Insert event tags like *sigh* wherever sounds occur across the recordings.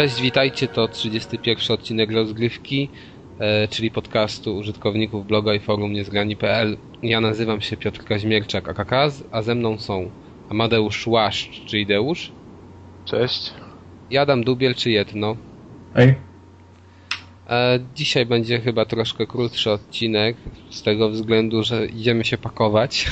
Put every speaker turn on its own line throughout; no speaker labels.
Cześć, witajcie, to 31 odcinek rozgrywki, e, czyli podcastu użytkowników bloga i forum niezgrani.pl. Ja nazywam się Piotr Kaźmierczak AKKAZ, a ze mną są Amadeusz Łaszcz, czyli Deusz,
Cześć.
i Adam Dubiel, czy Jedno.
Hej.
E, Dzisiaj będzie chyba troszkę krótszy odcinek, z tego względu, że idziemy się pakować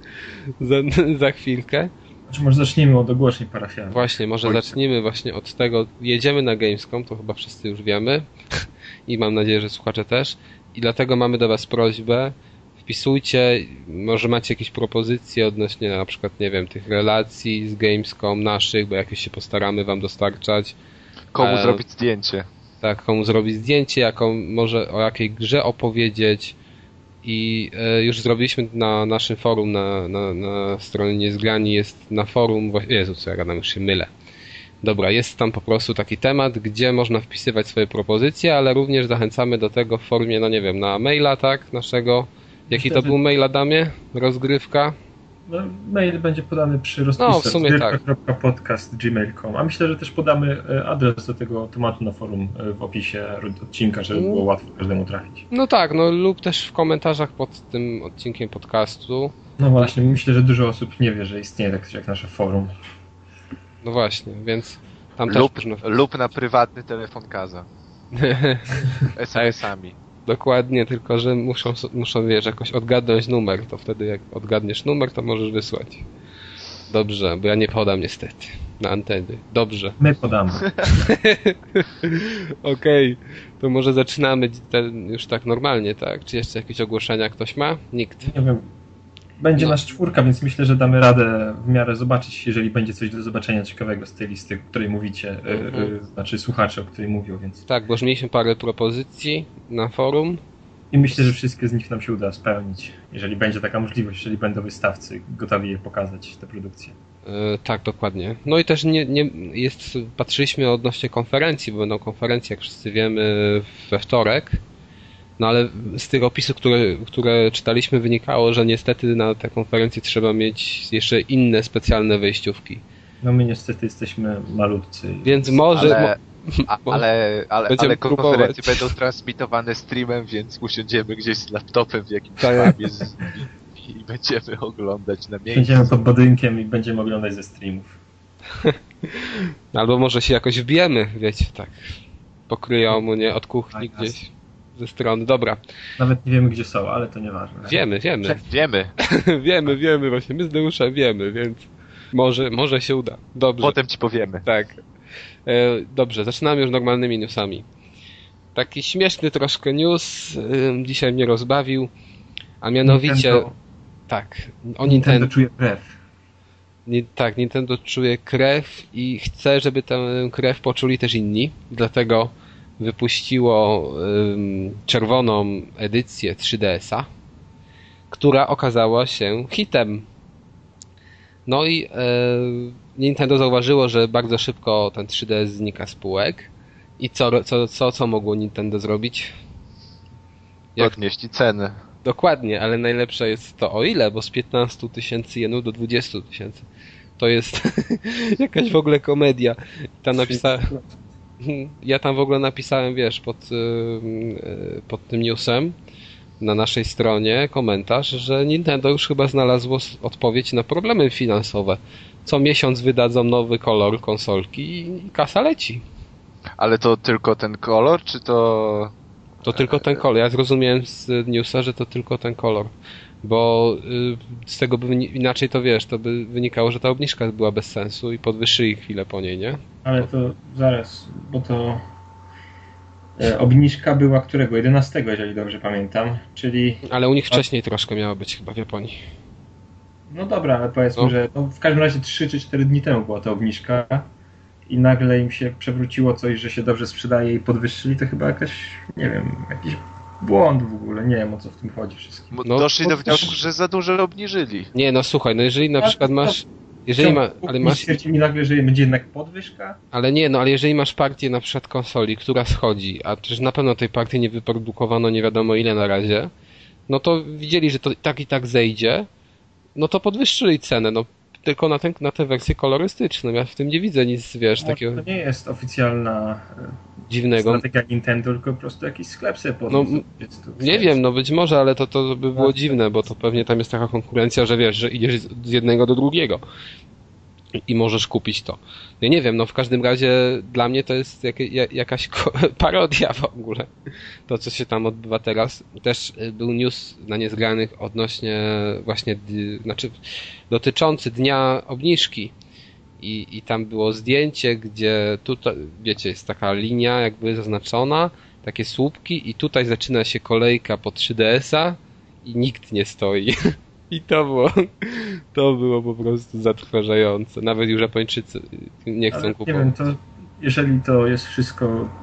*laughs* za, za chwilkę.
Znaczy może zacznijmy od ogłoszeń parafialnych.
Właśnie, może
Oj.
zacznijmy właśnie od tego. Jedziemy na Gamescom, to chyba wszyscy już wiemy. *laughs* I mam nadzieję, że słuchacze też. I dlatego mamy do Was prośbę. Wpisujcie, może macie jakieś propozycje odnośnie na przykład, nie wiem, tych relacji z Gamescom naszych, bo jakieś się postaramy Wam dostarczać.
Komu
E,
zrobić zdjęcie?
Tak, komu zrobić zdjęcie, jaką, może o jakiej grze opowiedzieć. I e, już zrobiliśmy na naszym forum, na, na, na stronie Niezgrani, jest na forum, Jezu, co ja gadam, już się mylę. Dobra, jest tam po prostu taki temat, gdzie można wpisywać swoje propozycje, ale również zachęcamy do tego w formie, no nie wiem, na maila, tak, naszego. Jaki to był mail Adamie? Rozgrywka?
No, mail będzie podany przy rozpisce
No, w sumie tak.
gmail.com. A myślę, że też podamy e, adres do tego tematu na forum e, w opisie odcinka, żeby
Mm.
było łatwo każdemu trafić.
No tak, no lub też w komentarzach pod tym odcinkiem podcastu.
No właśnie, myślę, że dużo osób nie wie, że istnieje tak coś jak nasze forum.
No właśnie, więc tam
Lub,
też można...
lub na prywatny telefon Kaza. *laughs* SMS-ami.
Dokładnie, tylko że muszą, muszą, wiesz, jakoś odgadnąć numer, to wtedy jak odgadniesz numer, to możesz wysłać. Dobrze, bo ja nie podam niestety na anteny. Dobrze.
My podamy. *laughs*
Okej, to może zaczynamy ten już tak normalnie, tak? Czy jeszcze jakieś ogłoszenia ktoś ma? Nikt.
Nie wiem. Będzie
No.
nas czwórka, więc myślę, że damy radę w miarę zobaczyć, jeżeli będzie coś do zobaczenia ciekawego z tej listy, o której mówicie, e,
Mhm.
e, znaczy słuchacze, o której mówią, więc
Tak, bo już mieliśmy parę propozycji na forum.
I myślę, że wszystkie z nich nam się uda spełnić, jeżeli będzie taka możliwość, jeżeli będą wystawcy gotowi je pokazać, te produkcje.
E, tak, dokładnie. No i też nie, nie jest, patrzyliśmy odnośnie konferencji, bo będą konferencje, jak wszyscy wiemy, we wtorek. No ale z tych opisów, które, które czytaliśmy, wynikało, że niestety na te konferencje trzeba mieć jeszcze inne specjalne wejściówki.
No my niestety jesteśmy malutcy.
Więc może.
Ale, a, *laughs* ale, ale, ale konferencje
próbować.
będą transmitowane streamem, więc usiądziemy gdzieś z laptopem w jakimś
Tak.
z, i będziemy oglądać na miejscu.
Będziemy pod budynkiem i będziemy oglądać ze streamów. *laughs*
Albo może się jakoś wbijemy, wiecie, tak. Pokryjomu, nie? Od kuchni
Tak,
gdzieś ze strony. Dobra,
Nawet nie wiemy, gdzie są, ale to nieważne.
wiemy, wiemy.
Wiemy, *laughs*
wiemy, wiemy, właśnie. My z Deuszem wiemy, więc może, może się uda. Dobrze.
potem ci powiemy.
Tak. E, dobrze, zaczynamy już normalnymi newsami. Taki śmieszny troszkę news e, dzisiaj mnie rozbawił, a mianowicie
Nintendo,
tak, o
Nintendo
Nintendo,
czuje krew.
nie, tak, Nintendo czuje krew i chce, żeby tę krew poczuli też inni, dlatego wypuściło czerwoną edycję 3DS-a, która okazała się hitem. No i e, Nintendo zauważyło, że bardzo szybko ten 3DS znika z półek. I co, co, co, co mogło Nintendo zrobić? Jak-
Podnieśli ceny.
Dokładnie, ale najlepsze jest to o ile, bo z 15 tysięcy jenów do 20 tysięcy. To jest *laughs* jakaś w ogóle komedia. Tam napisa... Ja tam w ogóle napisałem, wiesz, pod, ym, y, pod tym newsem na naszej stronie komentarz, że Nintendo już chyba znalazło odpowiedź na problemy finansowe. Co miesiąc wydadzą nowy kolor konsolki i kasa leci.
Ale to tylko ten kolor, czy to...
To tylko ten kolor. Ja zrozumiałem z newsa, że to tylko ten kolor. Bo y, z tego by inaczej to wiesz, to by wynikało, że ta obniżka była bez sensu i podwyższyli chwilę po niej, nie?
Ale to zaraz, bo to e, obniżka była którego? 11, jeżeli dobrze pamiętam. Czyli,
Ale u nich wcześniej troszkę miała być chyba w Japonii.
no dobra, ale powiedzmy,
No.
że no, w każdym razie 3 czy 4 dni temu była ta obniżka i nagle im się przewróciło coś, że się dobrze sprzedaje i podwyższyli, to chyba jakaś, nie wiem, jakiś błąd w ogóle. Nie wiem o co w tym chodzi wszystkim.
No,
doszli do wniosku, że za dużo obniżyli.
Nie, no słuchaj, no jeżeli na przykład
to-
masz. Jeżeli ma, ale masz,
stwierdzili nagle, że będzie jednak podwyżka?
ale nie, no ale jeżeli masz partię na przykład konsoli, która schodzi, a przecież na pewno tej partii nie wyprodukowano nie wiadomo ile na razie, no to widzieli, że to tak i tak zejdzie, no to podwyższyli cenę, no tylko na, ten, na te wersje kolorystyczne. Ja w tym nie widzę nic, wiesz,
No,
takiego
To nie jest oficjalna
dziwnego.
strategia Nintendo, tylko po prostu jakiś sklep sobie
No,
podniósł.
Nie wiem, no być może, ale to, to by było
Tak.
dziwne, bo to pewnie tam jest taka konkurencja, że wiesz, że idziesz z jednego do drugiego i- możesz kupić to. Ja nie wiem, no w każdym razie dla mnie to jest jak, ja- jakaś *laughs* parodia w ogóle. To, co się tam odbywa teraz. Też y, był news na niezgranych odnośnie właśnie, znaczy dotyczący dnia obniżki. I, I tam było zdjęcie, gdzie tutaj, wiecie, jest taka linia jakby zaznaczona, takie słupki i tutaj zaczyna się kolejka po 3DS-a i nikt nie stoi. *laughs* I to było, to było po prostu zatrważające. Nawet już Japończycy nie chcą
Ale nie
kupować.
wiem, to jeżeli to jest wszystko,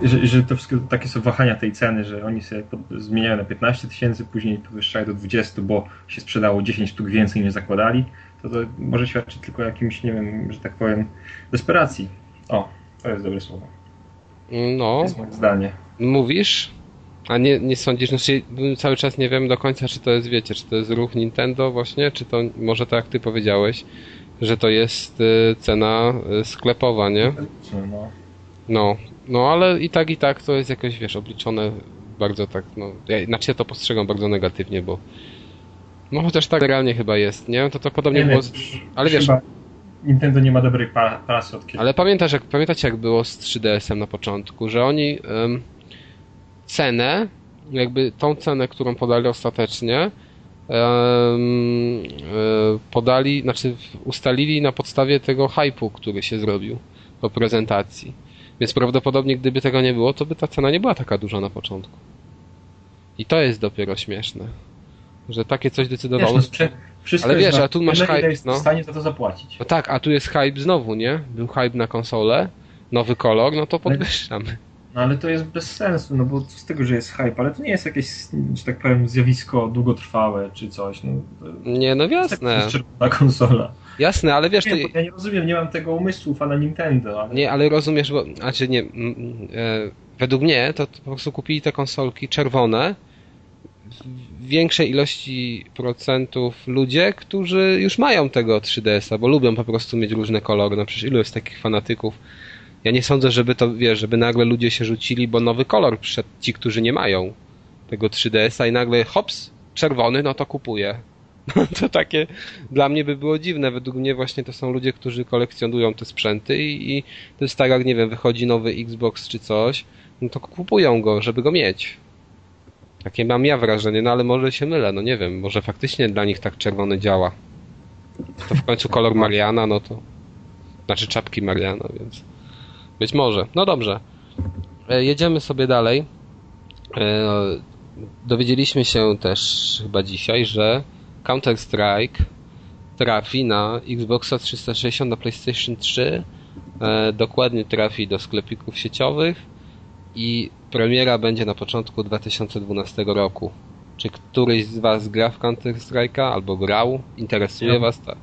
jeżeli, to wszystko takie są wahania tej ceny, że oni sobie zmieniają na 15 tysięcy, później podwyższają do 20, bo się sprzedało 10 sztuk więcej niż zakładali, to to może świadczyć tylko o jakimś, nie wiem, że tak powiem, desperacji. O, to jest dobre słowo. To
No,
jest moje zdanie.
mówisz? A nie, nie sądzisz, znaczy cały czas nie wiem do końca, czy to jest, wiecie, czy to jest ruch Nintendo właśnie, czy to może tak jak ty powiedziałeś, że to jest y, cena y, sklepowa, nie?
No.
No, no ale i tak, i tak to jest jakoś, wiesz, obliczone bardzo tak, no, ja, znaczy ja to postrzegam bardzo negatywnie, bo no chociaż tak realnie chyba jest, nie? To to podobnie
Nie
było, z, ale wiesz,
Nintendo nie ma dobrej prasy od kiedy.
ale pamiętasz, jak, pamiętacie jak było z 3DS-em na początku, że oni em, cenę, jakby tą cenę, którą podali ostatecznie, em, e, podali, znaczy ustalili na podstawie tego hypu, który się zrobił po prezentacji. Więc prawdopodobnie gdyby tego nie było, to by ta cena nie była taka duża na początku. I to jest dopiero śmieszne. Że takie coś
Wiesz,
decydowało.
no, sprze- wszystko
Ale
jest
wiesz,
na-
a tu masz hype,
jest
no.
w stanie za to zapłacić.
No tak, a tu jest hype znowu, nie? Był hype na konsolę, nowy kolor, no to podwyższamy.
No ale to jest bez sensu, no bo co z tego, że jest hype, ale to nie jest jakieś, że tak powiem, zjawisko długotrwałe czy coś. No, to
Nie, no
jest
jasne.
jakaś czerwona konsola.
Jasne, ale wiesz, to...
Nie, bo ja nie rozumiem, nie mam tego umysłu fana Nintendo, ale
Nie, ale rozumiesz, bo... Znaczy nie, mm, e, według mnie to, to po prostu kupili te konsolki czerwone większej ilości procentów ludzie, którzy już mają tego 3DS-a, bo lubią po prostu mieć różne kolory. No przecież ilu jest takich fanatyków. Ja nie sądzę, żeby to, wiesz, żeby nagle ludzie się rzucili, bo nowy kolor przyszedł ci, którzy nie mają tego 3DS-a i nagle hops, czerwony, no to kupuję. *laughs* No to takie dla mnie by było dziwne. Według mnie właśnie to są ludzie, którzy kolekcjonują te sprzęty i, i to jest tak jak, nie wiem, wychodzi nowy Xbox czy coś, no to kupują go, żeby go mieć. Takie mam ja wrażenie, no ale może się mylę, no nie wiem, może faktycznie dla nich tak czerwony działa. To w końcu kolor Mariana, no to... Znaczy czapki Mariana, więc... Być może. No dobrze. E, Jedziemy sobie dalej. E, Dowiedzieliśmy się też chyba dzisiaj, że Counter-Strike trafi na Xboxa 360 na PlayStation 3. E, dokładnie trafi do sklepików sieciowych i premiera będzie na początku 2012 roku. Czy któryś z Was gra w Counter-Strike'a albo grał? Interesuje
Ja.
Was tak?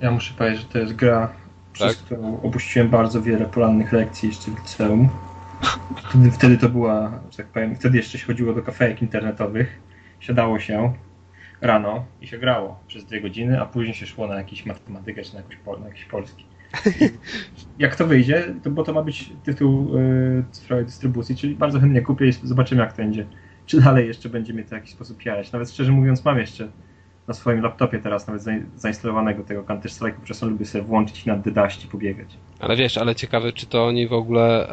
ja muszę powiedzieć, że to jest gra, przez
Tak?
którą opuściłem bardzo wiele porannych lekcji jeszcze w liceum. Wtedy, *laughs* wtedy to była, że tak powiem, wtedy jeszcze się chodziło do kafejek internetowych, siadało się rano i się grało przez dwie godziny, a później się szło na jakiś matematykę czy na, jakiś, na jakiś polski. *laughs* Jak to wyjdzie, to, bo to ma być tytuł y, cyfrowej dystrybucji, czyli bardzo chętnie kupię i zobaczymy jak to będzie. Czy dalej jeszcze będzie mnie to w jakiś sposób jarać. Nawet szczerze mówiąc mam jeszcze na swoim laptopie teraz nawet zain- zainstalowanego tego Counter Strike'u, czasem lubię sobie włączyć i na dydaści pobiegać.
Ale wiesz, ale ciekawe, czy to oni w ogóle.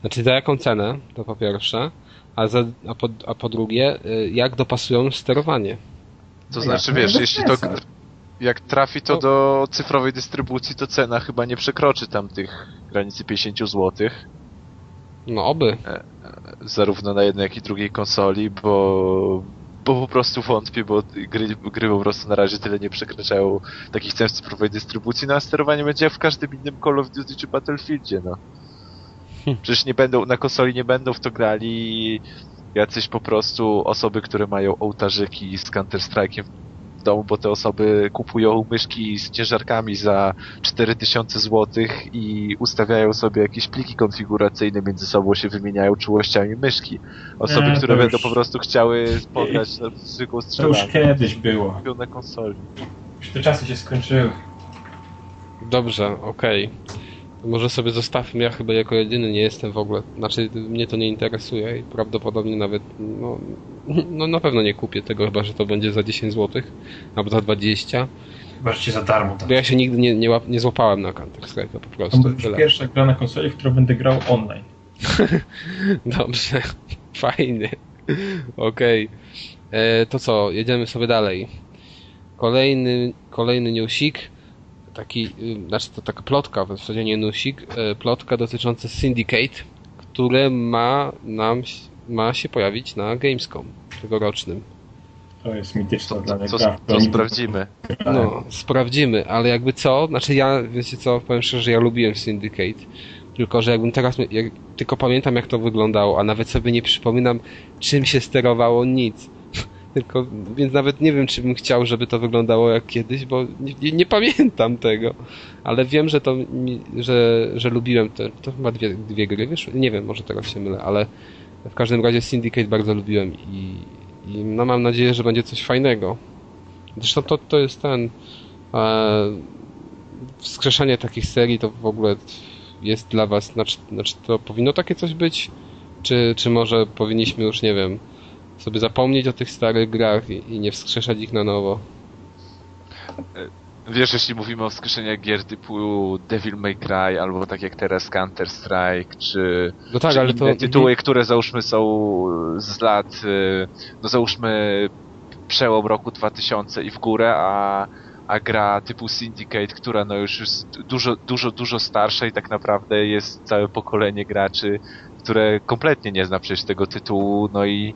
znaczy, za jaką cenę, to po pierwsze, a, za, a, po, a po drugie, y, jak dopasują sterowanie.
To znaczy, wiesz, jeśli to. Jak trafi to
No.
do cyfrowej dystrybucji, to cena chyba nie przekroczy tam tych granicy 50 zł,
No, oby.
zarówno na jednej, jak i drugiej konsoli, bo, bo po prostu wątpię, bo gry, gry po prostu na razie tyle nie przekraczają takich cen w cyfrowej dystrybucji, no a sterowanie będzie w każdym innym Call of Duty czy Battlefieldzie, no.
Hm.
Przecież nie będą, na konsoli nie będą w to grali jacyś po prostu osoby, które mają ołtarzyki z Counter-Strike'iem w domu, bo te osoby kupują myszki z ciężarkami za 4000 zł i ustawiają sobie jakieś pliki konfiguracyjne między sobą, się wymieniają czułościami myszki. Osoby,
to
które
już-
będą po prostu chciały pograć na zwykłą
To już
strzelankę,
kiedyś było.
na konsoli.
Już te czasy się skończyły.
Dobrze, okej. Może sobie zostawmy, ja chyba jako jedyny nie jestem w ogóle, znaczy mnie to nie interesuje i prawdopodobnie nawet, no, *laughs* no na pewno nie kupię tego, chyba że to będzie za 10 zł, albo za 20,
Chyba, że za darmo tak.
bo ja się nigdy nie, nie, łap, nie złapałem na Counter Strike po
To
prostu.
będzie
Tyle.
pierwsza gra na konsoli, w którą będę grał online. *laughs*
Dobrze, *laughs* fajnie. Okej. E, To co, jedziemy sobie dalej. Kolejny, kolejny newsik, taki, y, znaczy to taka plotka, w zasadzie nie newsik, e, plotka dotycząca Syndicate, które ma nam, ma się pojawić na Gamescom tegorocznym.
To jest mityczna dla mnie
Co,
którą
sprawdzimy.
No, sprawdzimy, ale jakby co, znaczy ja, wiecie co, powiem szczerze, że ja lubiłem Syndicate, tylko że jakbym teraz, jak, tylko pamiętam jak to wyglądało, a nawet sobie nie przypominam czym się sterowało, nic. Tylko, więc nawet nie wiem, czy bym chciał, żeby to wyglądało jak kiedyś, bo nie, nie, pamiętam tego. Ale wiem, że to, że, że lubiłem te, to chyba dwie, dwie gry wyszły, nie wiem, może teraz się mylę, ale w każdym razie Syndicate bardzo lubiłem i, i no mam nadzieję, że będzie coś fajnego. Zresztą to, to jest ten. E, takich serii to w ogóle jest dla Was. Znaczy, znaczy to powinno takie coś być? Czy, czy może powinniśmy już, nie wiem, sobie zapomnieć o tych starych grach i, i nie wskrzeszać ich na nowo?
Wiesz, jeśli mówimy o wskrzeszeniach gier typu Devil May Cry, albo tak jak teraz Counter Strike, czy,
No tak,
czy
ale
inne
to.
tytuły, które załóżmy są z lat, y, no załóżmy przełom roku 2000 i w górę, a, a gra typu Syndicate, która no już jest dużo, dużo, dużo starsza i tak naprawdę jest całe pokolenie graczy, które kompletnie nie zna przecież tego tytułu, no i,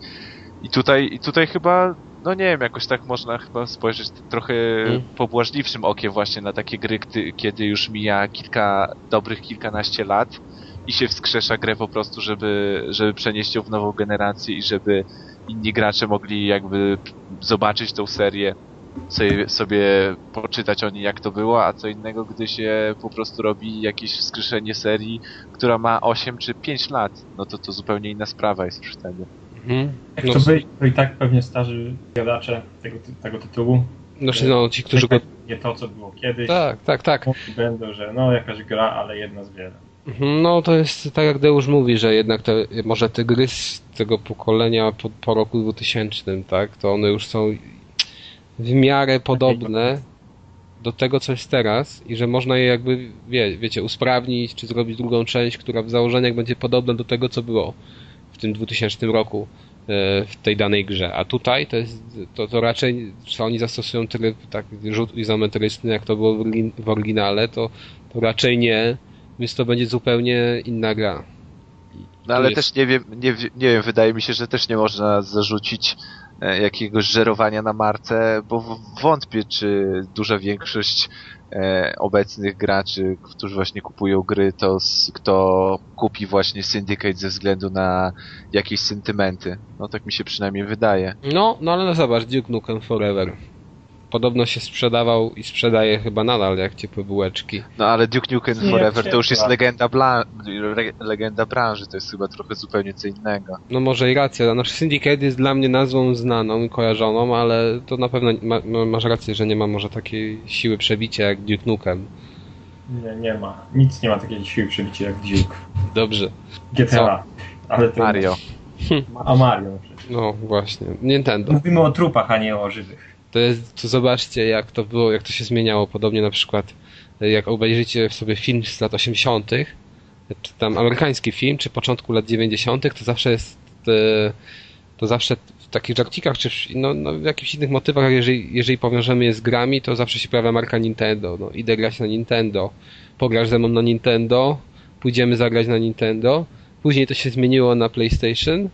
i tutaj, i tutaj chyba no nie wiem, jakoś tak można chyba spojrzeć trochę
Mm.
pobłażliwszym okiem właśnie na takie gry, kiedy już mija kilka, dobrych kilkanaście lat i się wskrzesza grę po prostu, żeby, żeby przenieść ją w nową generację i żeby inni gracze mogli jakby zobaczyć tą serię, sobie, sobie poczytać o niej jak to było, a co innego, gdy się po prostu robi jakieś wskrzeszenie serii, która ma 8 czy 5 lat, no to to zupełnie inna sprawa jest wtedy.
Mhm.
Jak
No,
to wyjdzie, to i tak pewnie starzy jadacze tego, ty- tego tytułu.
znaczy, no, ci, którzy go.
Nie to, co było kiedyś.
Tak, tak, tak.
Mówi Będą, że no jakaś gra, ale jedna z wiele.
Mhm, No to jest tak jak Deusz mówi, że jednak te, może te gry z tego pokolenia po, po roku 2000, tak, to one już są w miarę podobne do tego, co jest teraz i że można je jakby, wie, wiecie, usprawnić, czy zrobić drugą część, która w założeniach będzie podobna do tego, co było w tym 2000 roku e, w tej danej grze. A tutaj to jest, to, to raczej, czy oni zastosują tryb tak rzut izometryczny, jak to było w, orygin- w oryginale, to, to raczej nie, więc to będzie zupełnie inna gra.
No ale
jest-
też nie wiem, nie, nie wiem, wydaje mi się, że też nie można zarzucić e, jakiegoś żerowania na marce, bo wątpię, czy duża większość obecnych graczy, którzy właśnie kupują gry, to kto kupi właśnie Syndicate ze względu na jakieś sentymenty. No tak mi się przynajmniej wydaje.
No, no ale no zobacz, Duke Nukem Forever. Podobno się sprzedawał i sprzedaje chyba nadal jak ciepłe bułeczki.
No ale Duke Nukem Forever to już jest
ciepła.
legenda, bla, legenda branży, to jest chyba trochę zupełnie co innego.
No może i racja, znaczy Syndicate jest dla mnie nazwą znaną i kojarzoną, ale to na pewno ma, ma, masz rację, że nie ma może takiej siły przebicia jak Duke Nukem.
Nie, nie ma. Nic nie ma takiej siły przebicia jak Duke.
Dobrze.
GTA. Ale to
Mario.
A Mario przecież.
No właśnie, Nintendo.
Mówimy o trupach, a nie o żywych.
To jest, zobaczcie jak to było, jak to się zmieniało. Podobnie na przykład jak obejrzycie sobie film z lat 80., czy tam amerykański film, czy początku lat 90., to zawsze jest e, to zawsze w takich żarcikach, czy w, no, no, w jakichś innych motywach, jeżeli, jeżeli powiążemy je z grami, to zawsze się pojawia marka Nintendo. No, idę grać na Nintendo, pograsz ze mną na Nintendo, pójdziemy zagrać na Nintendo, później to się zmieniło na PlayStation,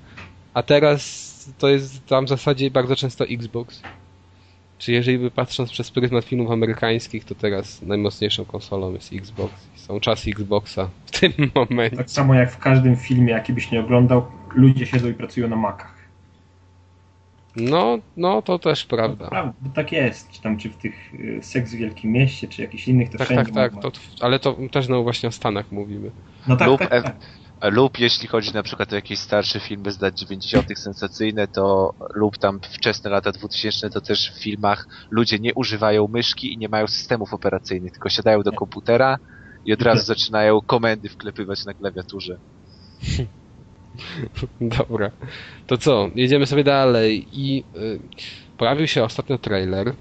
a teraz to jest tam w zasadzie bardzo często Xbox. Czy jeżeli by patrząc przez pryzmat filmów amerykańskich, to teraz najmocniejszą konsolą jest Xbox. Są czasy Xboxa w tym *laughs* momencie.
Tak samo jak w każdym filmie, jaki byś nie oglądał, ludzie siedzą i pracują na makach.
No, no to też prawda.
Prawda, bo tak jest. Czy tam, czy w tych y, Seks w Wielkim Mieście, czy jakichś innych, to
Tak,
wszędzie
tak, tak. To, ale to też no właśnie o Stanach mówimy.
No tak,
Lub
tak, tak.
Lub jeśli chodzi na przykład o jakieś starsze filmy z lat 90. sensacyjne, to lub tam wczesne lata 2000, to też w filmach ludzie nie używają myszki i nie mają systemów operacyjnych, tylko siadają do komputera i od razu zaczynają komendy wklepywać na klawiaturze. *laughs*
Dobra. To co? Jedziemy sobie dalej i y, pojawił się ostatnio trailer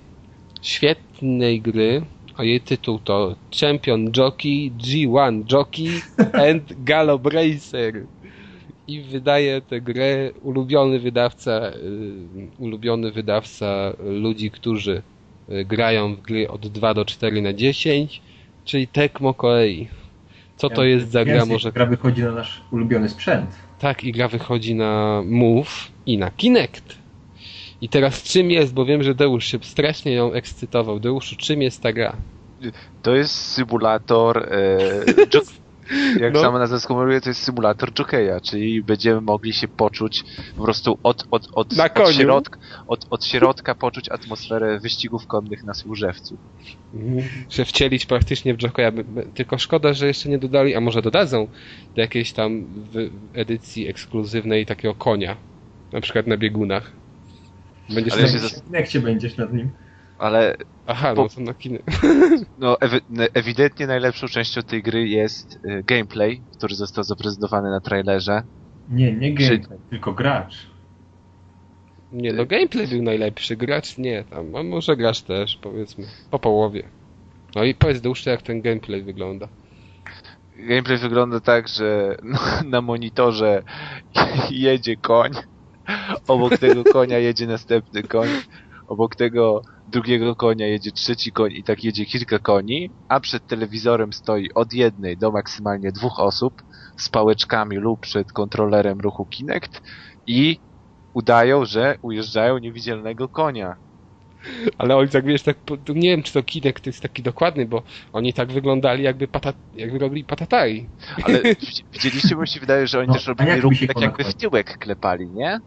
świetnej gry, a jej tytuł to Champion Jockey, G1 Jockey *laughs* and Gallop Racer. I wydaje tę grę ulubiony wydawca, y, ulubiony wydawca ludzi, którzy y, grają w gry od 2 do 4 na 10, czyli Tecmo Koei. Co to jest za gra? Może
Gra wychodzi na nasz ulubiony sprzęt.
tak, i gra wychodzi na Move i na Kinect. I teraz czym jest, bo wiem, że Deusz się strasznie ją ekscytował. Deuszu, czym jest ta gra?
To jest symulator. E, *laughs* jak
No.
sama nazwa wskazuje, to jest symulator jokeja, czyli będziemy mogli się poczuć po prostu od, od, od, od, środka, od, od środka poczuć atmosferę wyścigów konnych na Służewcu.
Że wcielić praktycznie w b- Tylko szkoda, że jeszcze nie dodali, a może dodadzą do jakiejś tam edycji ekskluzywnej takiego konia. Na przykład na biegunach. Będziesz
Ale
na...
się
Jak, się będziesz nad nim?
Ale
Aha,
po-
no to na kin... *laughs*
no, ewi- ne- ewidentnie najlepszą częścią tej gry jest e, gameplay, który został zaprezentowany na trailerze.
Nie, nie
Czy-
gameplay, tylko gracz.
Nie, no gameplay był najlepszy, gracz nie, tam, a może grasz też, powiedzmy, po połowie. No i powiedz Deuszcze, jak ten gameplay wygląda.
Gameplay wygląda tak, że no, *laughs* na monitorze *laughs* jedzie koń, obok tego konia jedzie następny koń, obok tego drugiego konia jedzie trzeci koń i tak jedzie kilka koni, a przed telewizorem stoi od jednej do maksymalnie dwóch osób z pałeczkami lub przed kontrolerem ruchu Kinect i udają, że ujeżdżają niewidzialnego konia.
Ale oni tak, wiesz, tak, nie wiem, czy to Kinect jest taki dokładny, bo oni tak wyglądali, jakby, pata, jakby robili patatai.
Ale widz- *laughs* widzieliście, bo mi się wydaje, że oni
No,
też robili
jak
ruch
by się
tak jakby w tyłek klepali, nie?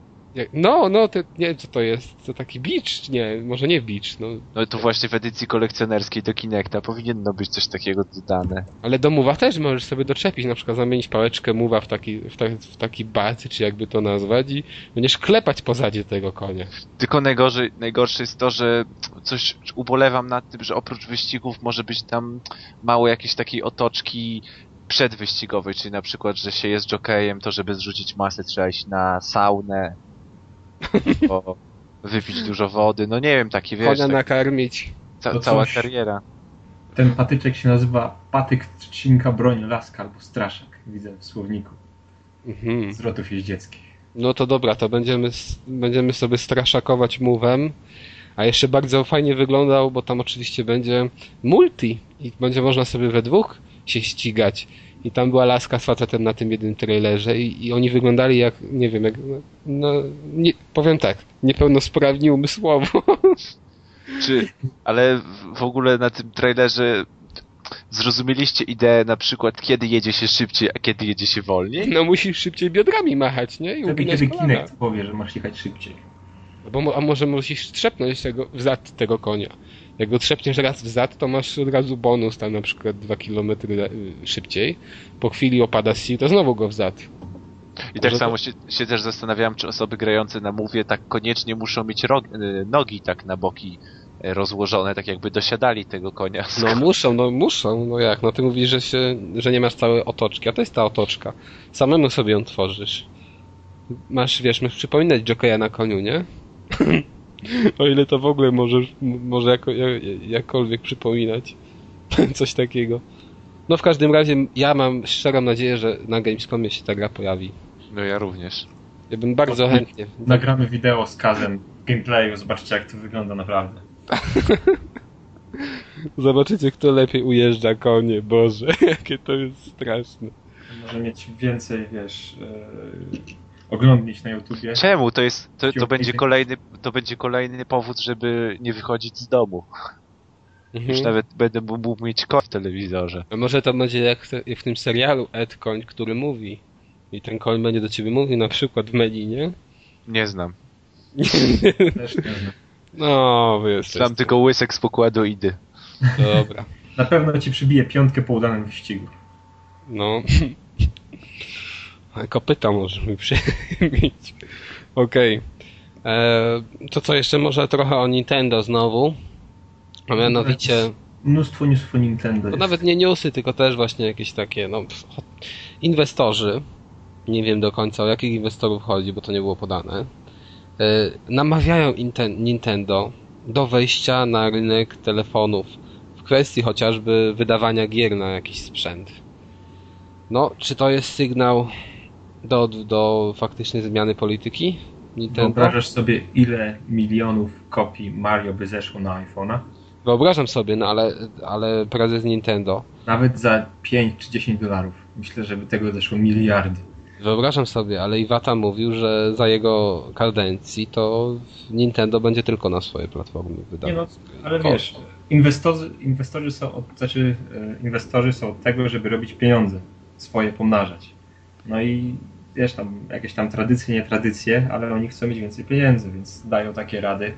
No, no, to, nie wiem, co to jest, to taki beach, nie, może nie beach, no.
No to właśnie w edycji kolekcjonerskiej do Kinecta powinno być coś takiego dodane.
Ale do Mowa też możesz sobie doczepić, na przykład zamienić pałeczkę Mowa w taki, w, ta, w taki bacy, czy jakby to nazwać i będziesz klepać po zadzie tego konia.
Tylko najgorzej, najgorsze jest to, że coś ubolewam nad tym, że oprócz wyścigów może być tam mało jakiejś takiej otoczki przedwyścigowej, czyli na przykład, że się jest jokejem, to żeby zrzucić masę trzeba iść na saunę, *laughs* o, wypić dużo wody, no nie wiem, takie wiesz,
Konia
tak,
nakarmić.
ca, cała
coś-
kariera.
Ten patyczek się nazywa patyk, trzcinka, broń, laska albo straszak. Widzę w słowniku
Mhm.
zwrotów jeździeckich.
No to dobra, to będziemy, będziemy sobie straszakować Move'em. A jeszcze bardzo fajnie wyglądał, bo tam oczywiście będzie multi i będzie można sobie we dwóch się ścigać. I tam była laska z facetem na tym jednym trailerze i, i oni wyglądali jak, nie wiem, jak, no, nie, powiem tak, niepełnosprawni umysłowo.
Czy, ale w- ogóle na tym trailerze zrozumieliście ideę na przykład, kiedy jedzie się szybciej, a kiedy jedzie się wolniej?
No musisz szybciej biodrami machać, nie? I upinać
kiedy. Kinect powie, że masz jechać szybciej.
Bo, a może musisz trzepnąć tego, w zad tego konia. Jak go trzepniesz raz w zad, to masz od razu bonus, tam na przykład 2 km szybciej. Po chwili opada sił, to znowu go w zad.
I tak samo się, się też zastanawiałem, czy osoby grające na mówie tak koniecznie muszą mieć y, nogi tak na boki y, rozłożone, tak jakby dosiadali tego konia.
No *laughs* muszą, no muszą, no jak, no ty mówisz, że się, że nie masz całej otoczki, a to jest ta otoczka. Samemu sobie ją tworzysz. Masz, wiesz, masz przypominać jokeja na koniu, nie? *clears throat* *laughs* o ile to w ogóle możesz, m- może jako, jak, jakkolwiek przypominać. *laughs* Coś takiego. No w każdym razie ja mam szczerą nadzieję, że na Gamescomie się ta gra pojawi.
No ja również.
Ja bym bardzo chętnie.
Nagramy wideo z kazem gameplayu, zobaczcie jak to wygląda naprawdę. *laughs*
Zobaczycie, kto lepiej ujeżdża konie. Boże, jakie to jest straszne.
Może mieć więcej, wiesz, yy, oglądnić na YouTubie.
Czemu? To jest, to, to będzie kolejny, to będzie kolejny powód, żeby nie wychodzić z domu. Już
Mhm.
nawet będę mógł mieć koń w telewizorze.
A może to będzie jak w tym serialu Ed Koń, który mówi. I ten koń będzie do ciebie mówił na przykład w Melinie.
Nie znam. *laughs*
Też nie znam.
No, jesteście.
Znam tylko łysek z pokładu idy.
Dobra.
Na pewno ci przybije piątkę po udanym wyścigu.
No. Kopyta może mi przybić. *laughs* Okej. Okay. To co jeszcze może trochę o Nintendo znowu. A mianowicie...
Mnóstwo newsów o Nintendo.
To nawet nie newsy, tylko też właśnie jakieś takie, no... Inwestorzy, nie wiem do końca o jakich inwestorów chodzi, bo to nie było podane, e, namawiają Nintendo do wejścia na rynek telefonów w kwestii chociażby wydawania gier na jakiś sprzęt. No, czy to jest sygnał do, do faktycznej zmiany polityki
Nintendo? Wyobrażasz sobie, ile milionów kopii Mario by zeszło na iPhone'a?
Wyobrażam sobie, no ale, ale prezes Nintendo.
Nawet za 5 czy 10 dolarów. Myślę, że by tego zeszło miliardy.
Wyobrażam sobie, ale Iwata mówił, że za jego kadencji to Nintendo będzie tylko na swoje platformy wydawać.
Nie no, ale wiesz, inwestorzy, inwestorzy, są od, znaczy, e, inwestorzy są od tego, żeby robić pieniądze, swoje pomnażać. No i wiesz, tam jakieś tam tradycje, nie tradycje, ale oni chcą mieć więcej pieniędzy, więc dają takie rady.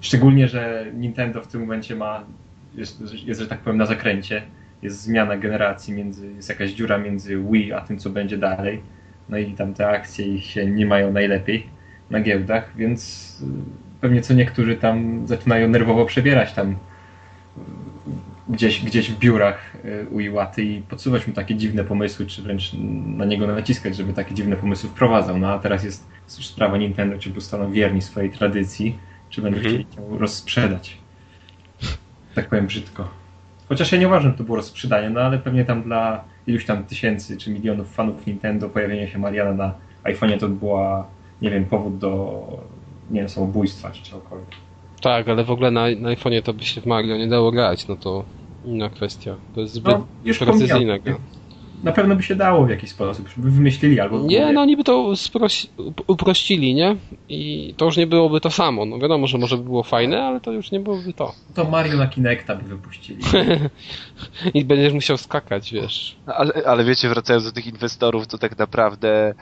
Szczególnie, że Nintendo w tym momencie ma, jest, jest że tak powiem, na zakręcie. Jest zmiana generacji, między, jest jakaś dziura między Wii a tym, co będzie dalej. No i tam te akcje się nie mają najlepiej na giełdach, więc pewnie co niektórzy tam zaczynają nerwowo przebierać tam gdzieś, gdzieś w biurach y, u Iłaty i podsuwać mu takie dziwne pomysły, czy wręcz na niego naciskać, żeby takie dziwne pomysły wprowadzał. No a teraz jest już sprawa Nintendo, czy postaną wierni swojej tradycji, czy będą mhm. chcieli ją rozsprzedać. Tak powiem brzydko. Chociaż ja nie uważam, że to było rozsprzedanie, no ale pewnie tam dla iluś tam tysięcy czy milionów fanów Nintendo pojawienie się Mariana na iPhone'ie to była, nie wiem, powód do, nie wiem, samobójstwa czy czegokolwiek.
Tak, ale w ogóle na, na iPhone'ie to by się w Mario nie dało grać, no to inna kwestia. To jest zbyt no, precyzyjna gra.
Na pewno by się dało w jakiś sposób, żeby wymyślili albo...
Nie, no oni by to uprościli, nie? I to już nie byłoby to samo. No wiadomo, że może by było fajne, ale to już nie byłoby to.
To Mario na Kinecta by wypuścili. *laughs*
I będziesz musiał skakać, wiesz.
Ale, ale wiecie, wracając do tych inwestorów, to tak naprawdę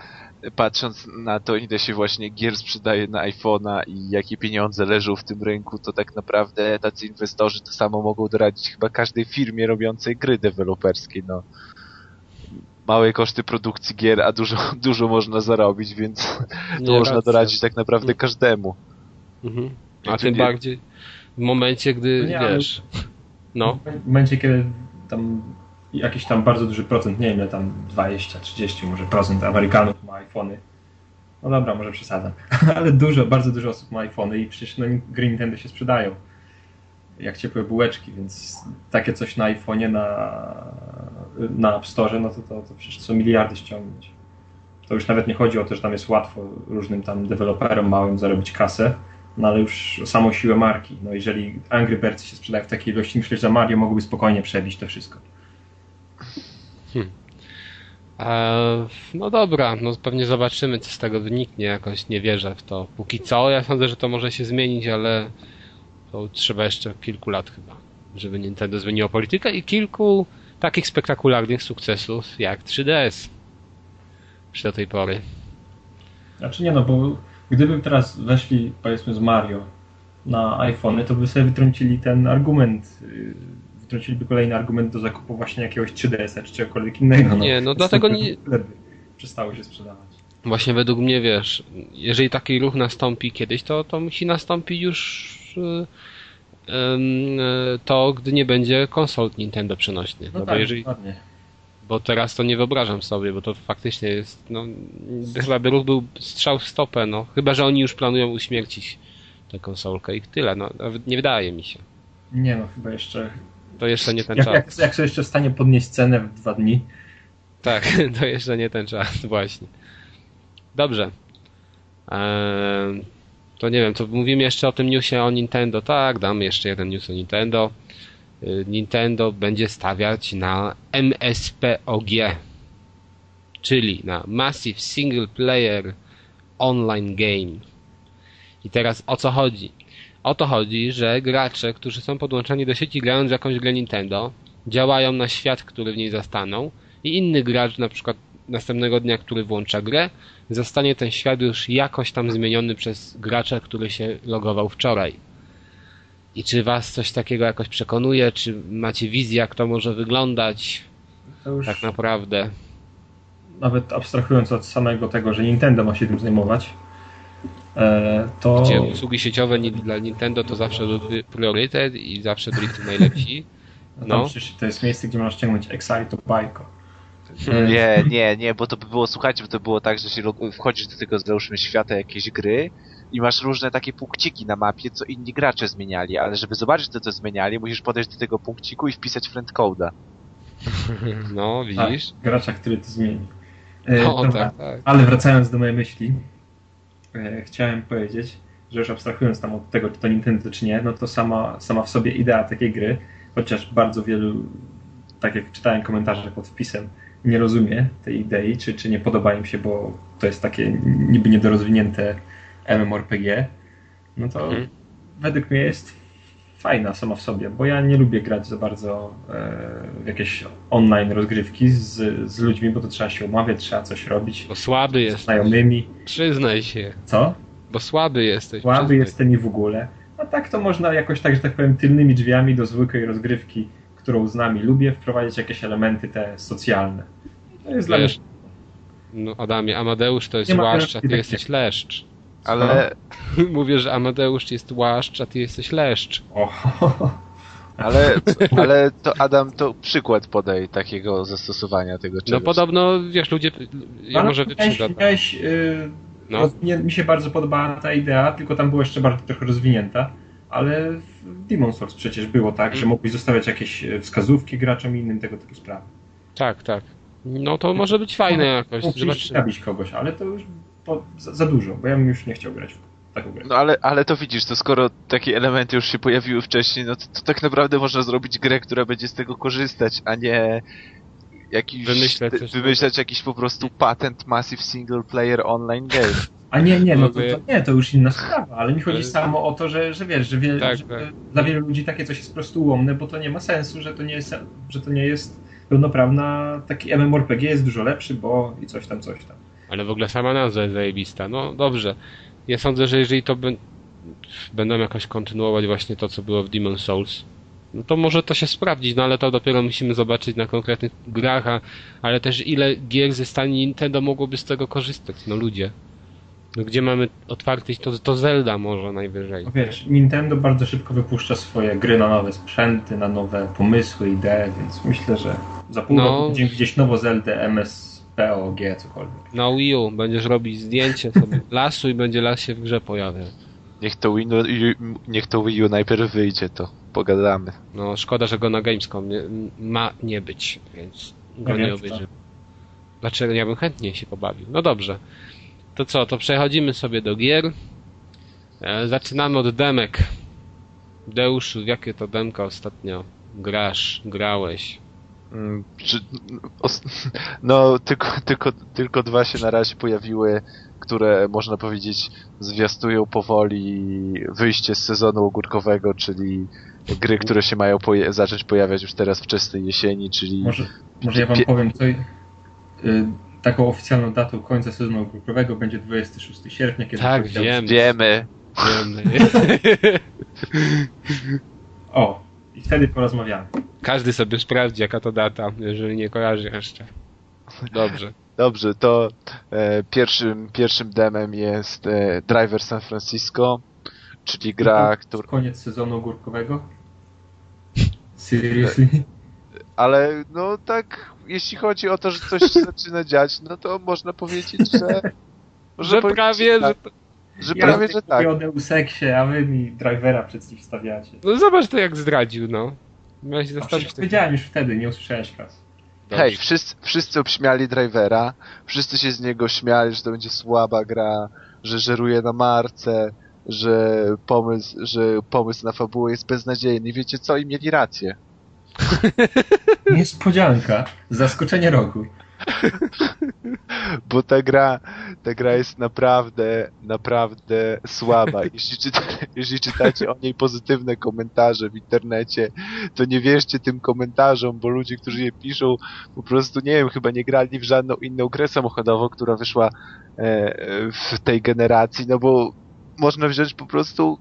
patrząc na to, ile się właśnie gier sprzedaje na iPhone'a i jakie pieniądze leżą w tym rynku, to tak naprawdę tacy inwestorzy to samo mogą doradzić chyba każdej firmie robiącej gry deweloperskie, no. Małe koszty produkcji gier, a dużo, *laughs* dużo można zarobić, więc *laughs* to można racja. doradzić tak naprawdę każdemu.
Mhm. A tym bardziej w momencie, gdy, no nie, wiesz... No.
W momencie, kiedy tam jakiś tam bardzo duży procent, nie wiem ile tam 20, 30 może procent Amerykanów ma iPhony. No dobra, może przesadzam. *laughs* Ale dużo, bardzo dużo osób ma iPhony i przecież no, gry Nintendo się sprzedają. Jak ciepłe bułeczki, więc takie coś na iPhone'ie, na, na App Store, no to, to, to przecież są miliardy ściągnąć. To już nawet nie chodzi o to, że tam jest łatwo różnym tam deweloperom małym zarobić kasę, no ale już o samą siłę marki. No jeżeli Angry Birds się sprzedaje w takiej ilości, myślę, że Mario mogłoby spokojnie przebić to wszystko.
Hmm. no dobra, no pewnie zobaczymy, co z tego wyniknie. Jakoś nie wierzę w to. Póki co, ja sądzę, że to może się zmienić, ale to trzeba jeszcze kilku lat chyba, żeby Nintendo zmieniło politykę i kilku takich spektakularnych sukcesów jak 3DS przy do tej pory.
Znaczy nie no, bo gdyby teraz weszli powiedzmy z Mario na iPhony, to by sobie wytrącili ten argument y, wtrąciliby kolejny argument do zakupu właśnie jakiegoś 3DS-a czy czegokolwiek innego. No.
Nie, no dlatego nie...
Przestało się sprzedawać.
Właśnie według mnie, wiesz, jeżeli taki ruch nastąpi kiedyś, to, to musi nastąpić już yy, yy, to, gdy nie będzie konsol Nintendo przenośnych.
No, no tak, bo jeżeli...
Bo teraz to nie wyobrażam sobie, bo to faktycznie jest, no, chyba by ruch był strzał w stopę, no. Chyba, że oni już planują uśmiercić tę konsolkę i tyle, no. Nawet nie wydaje mi się.
Nie no, chyba jeszcze
to jeszcze nie ten
jak,
czas.
Jak, jak sobie jeszcze stanie podnieść cenę w dwa dni.
Tak, *laughs* to jeszcze nie ten czas, właśnie. Dobrze. Eee, to nie wiem, to mówimy jeszcze o tym newsie o Nintendo. Tak, damy jeszcze jeden news o Nintendo. Eee, Nintendo będzie stawiać na MSPOG, czyli na Massive Single Player Online Game. I teraz o co chodzi? O to chodzi, że gracze, którzy są podłączeni do sieci grając w jakąś grę Nintendo, działają na świat, który w niej zastaną i inny gracz, na przykład następnego dnia, który włącza grę, zostanie ten świat już jakoś tam zmieniony przez gracza, który się logował wczoraj. I czy was coś takiego jakoś przekonuje? Czy macie wizję, jak to może wyglądać? To. Tak naprawdę.
nawet abstrahując od samego tego, że Nintendo ma się tym zajmować, to...
Gdzie usługi sieciowe dla Nintendo to zawsze były priorytet i zawsze byli tym najlepsi. *laughs*
No.
No.
Przecież to jest miejsce, gdzie możesz ściągnąć Excite Bajko.
Nie, nie, nie, bo to by było, słuchajcie, bo to było tak, że się wchodzisz do tego, załóżmy, świata jakiejś gry i masz różne takie punkciki na mapie, co inni gracze zmieniali, ale żeby zobaczyć to, co zmieniali, musisz podejść do tego punkciku i wpisać friendcode'a.
No, widzisz?
Tak, gracza, który to zmieni. E,
No,
dobra,
tak, tak.
Ale wracając do mojej myśli, e, chciałem powiedzieć, że już abstrahując tam od tego, czy to Nintendo, czy nie, no to sama, sama w sobie idea takiej gry, chociaż bardzo wielu, tak jak czytałem komentarze pod wpisem, nie rozumie tej idei, czy, czy nie podoba im się, bo to jest takie niby niedorozwinięte MMORPG, no to
Mhm.
według mnie jest fajna sama w sobie, bo ja nie lubię grać za bardzo e, w jakieś online rozgrywki z, z ludźmi, bo to trzeba się umawiać, trzeba coś robić
Bo słaby
z
jesteś.
znajomymi.
Przyznaj się.
Co?
Bo słaby jesteś.
Słaby
przyznaj.
jestem i w ogóle. A tak to można jakoś tak, że tak powiem, tylnymi drzwiami do zwykłej rozgrywki, którą z nami lubię, wprowadzić jakieś elementy te socjalne. To jest dla mnie...
Wiesz, no Adamie, Amadeusz to jest łaszcz, a ty
tak
jesteś leszcz.
Ale, *laughs*
Mówię, że Amadeusz jest łaszcz, a ty jesteś leszcz.
O,
ale, *laughs* ale to Adam, to przykład podaj takiego zastosowania tego
No
czegoś.
podobno, wiesz, ludzie, ja
Ale
może wyprzedzam.
miałeś, yy,
No.
mi się bardzo podobała ta idea, tylko tam była jeszcze bardziej trochę rozwinięta, ale w Demon Souls przecież było tak,
Mm.
że mogłeś zostawiać jakieś e, wskazówki graczom i innym tego typu sprawy.
Tak, tak. No to może być fajne jakoś.
Mógł
Zobaczymy.
zabić kogoś, ale to już po, za, za dużo, bo ja bym już nie chciał grać w taką grę.
No ale, ale to widzisz, to skoro takie elementy już się pojawiły wcześniej, no to, to tak naprawdę można zrobić grę, która będzie z tego korzystać, a nie jakiś,
Wymyślać
wymyślać jakiś po prostu patent Massive Single Player Online Game.
A nie, nie, no to, to nie, to już inna sprawa, ale mi chodzi samo o to, że, że wiesz, że, wie,
Tak,
że
tak.
dla wielu ludzi takie coś jest po prostu ułomne, bo to nie ma sensu, że to nie jest, że to nie jest pełnoprawna, taki MMORPG jest dużo lepszy, bo i coś tam, coś tam.
Ale w ogóle sama nazwa jest zajebista. No dobrze. Ja sądzę, że jeżeli to bę- będą jakoś kontynuować właśnie to, co było w Demon Souls, no to może to się sprawdzić, no ale to dopiero musimy zobaczyć na konkretnych grach, a, ale też ile gier ze stanie Nintendo mogłoby z tego korzystać, no ludzie. No gdzie mamy otwarty, to, to Zelda może najwyżej.
No Wiesz, Nintendo bardzo szybko wypuszcza swoje gry na nowe sprzęty, na nowe pomysły, idee, więc myślę, że za pół
No.
roku będziemy widzieć nowo Zeldę, MSPOG, cokolwiek.
Na Wii U będziesz robić zdjęcie sobie lasu i będzie las się w grze pojawiał.
Niech to Wii, U- niech to Wii U najpierw wyjdzie, to pogadamy.
No szkoda, że go na Gamescom nie, ma nie być, więc go nie
wiem,
obejrzymy. Dlaczego ja bym chętnie się pobawił? No dobrze. To co, to przechodzimy sobie do gier. E, zaczynamy od demek. Deuszu, w jakie to demka ostatnio grasz, grałeś?
Mm, *laughs* no, tylko, tylko, tylko dwa się na razie pojawiły, które można powiedzieć zwiastują powoli wyjście z sezonu ogórkowego, czyli gry, które się mają poje- zacząć pojawiać już teraz wczesnej jesieni, czyli
Może, może ja wam powiem, co y, taką oficjalną datą końca sezonu grupowego będzie 26 sierpnia, kiedy
Tak, wiem.
wiemy.
Wiemy. *laughs*
O, i wtedy porozmawiamy.
Każdy sobie sprawdzi, jaka to data, jeżeli nie kojarzy jeszcze. Dobrze.
Dobrze, to e, pierwszym, pierwszym demem jest e, Driver San Francisco, czyli gra, która...
Koniec sezonu ogórkowego? Seriously?
Ale no tak, jeśli chodzi o to, że coś się *laughs* zaczyna dziać, no to można powiedzieć, że... *laughs*
Że
powiedzieć,
prawie,
tak,
że...
że
Ja
prawie, że tak.
mówię o Deus Exie, a wy mi drivera przeciwstawiacie.
No zobacz to jak zdradził, no. Miałeś się zastanowić.
powiedziałem już wtedy, nie usłyszałeś kas.
Hej, wszyscy, wszyscy obśmiali drivera, wszyscy się z niego śmiali, że to będzie słaba gra, że żeruje na marce, że pomysł, że pomysł na fabułę jest beznadziejny. I wiecie co? I mieli rację. *laughs*
Niespodzianka, zaskoczenie roku. *laughs*
Bo ta gra, ta gra jest naprawdę, naprawdę słaba. *laughs* Jeśli, czyta, jeśli czytacie o niej pozytywne komentarze w internecie, to nie wierzcie tym komentarzom, bo ludzie, którzy je piszą, po prostu, nie wiem, chyba nie grali w żadną inną grę samochodową, która wyszła e, w tej generacji, no bo można wziąć po prostu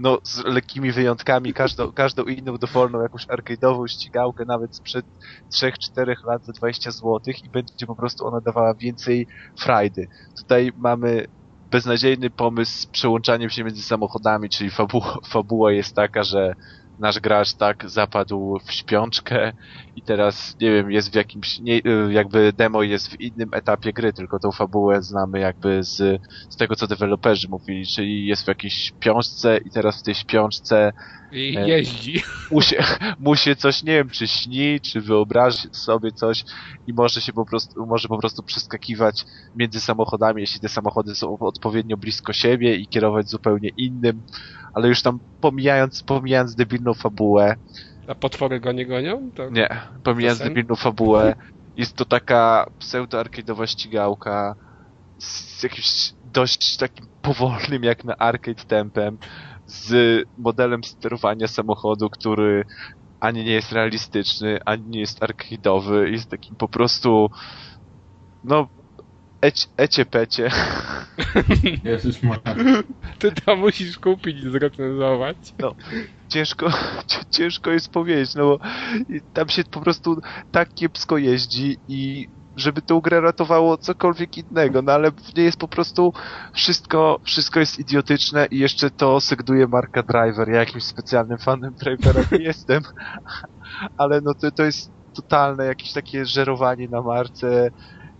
no z lekkimi wyjątkami, każdą, każdą inną dowolną jakąś arcade'ową ścigałkę nawet sprzed 3-4 lat za 20 zł i będzie po prostu ona dawała więcej frajdy. Tutaj mamy beznadziejny pomysł z przełączaniem się między samochodami, czyli fabuła, fabuła jest taka, że nasz gracz tak zapadł w śpiączkę i teraz, nie wiem, jest w jakimś, nie, jakby demo jest w innym etapie gry, tylko tą fabułę znamy jakby z, z tego, co deweloperzy mówili, czyli jest w jakiejś śpiączce i teraz w tej śpiączce
I jeździ. *laughs*
mu się, mu się coś, nie wiem, czy śni, czy wyobrazi sobie coś i może się po prostu, może po prostu przeskakiwać między samochodami, jeśli te samochody są odpowiednio blisko siebie i kierować zupełnie innym, ale już tam pomijając, pomijając debilną fabułę,
A potwory go nie gonią? To...
nie, pomijając
To
debilną fabułę, jest to taka pseudo-arcade'owa ścigałka z jakimś dość takim powolnym jak na arcade tempem, z modelem sterowania samochodu, który ani nie jest realistyczny, ani nie jest arcade'owy, jest takim po prostu no ecie pecie.
Jezus.
Ty to musisz kupić i zrecenzować.
ciężko, *laughs* ciężko jest powiedzieć, no bo tam się po prostu tak kiepsko jeździ i żeby tą grę ratowało cokolwiek innego, no ale w niej jest po prostu wszystko, wszystko jest idiotyczne i jeszcze to sygnuje marka Driver. Ja jakimś specjalnym fanem Drivera nie jestem, *laughs* ale no to, to jest totalne jakieś takie żerowanie na marce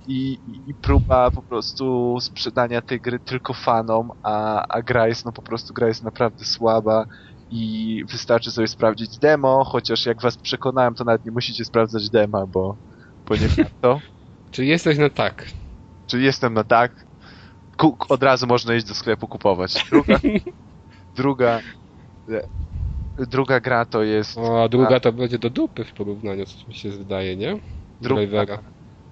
i, i, próba po prostu sprzedania tej gry tylko fanom, a, a gra jest no po prostu, gra jest naprawdę słaba i wystarczy sobie sprawdzić demo, chociaż jak was przekonałem, to nawet nie musicie sprawdzać dema, bo, bo nie warto. *laughs*
Czy jesteś na tak?
Czy jestem na tak? Ku, od razu można iść do sklepu kupować. Druga, *laughs* druga, druga gra to jest,
O, a druga to będzie do dupy w porównaniu, co mi się wydaje, nie?
Druga.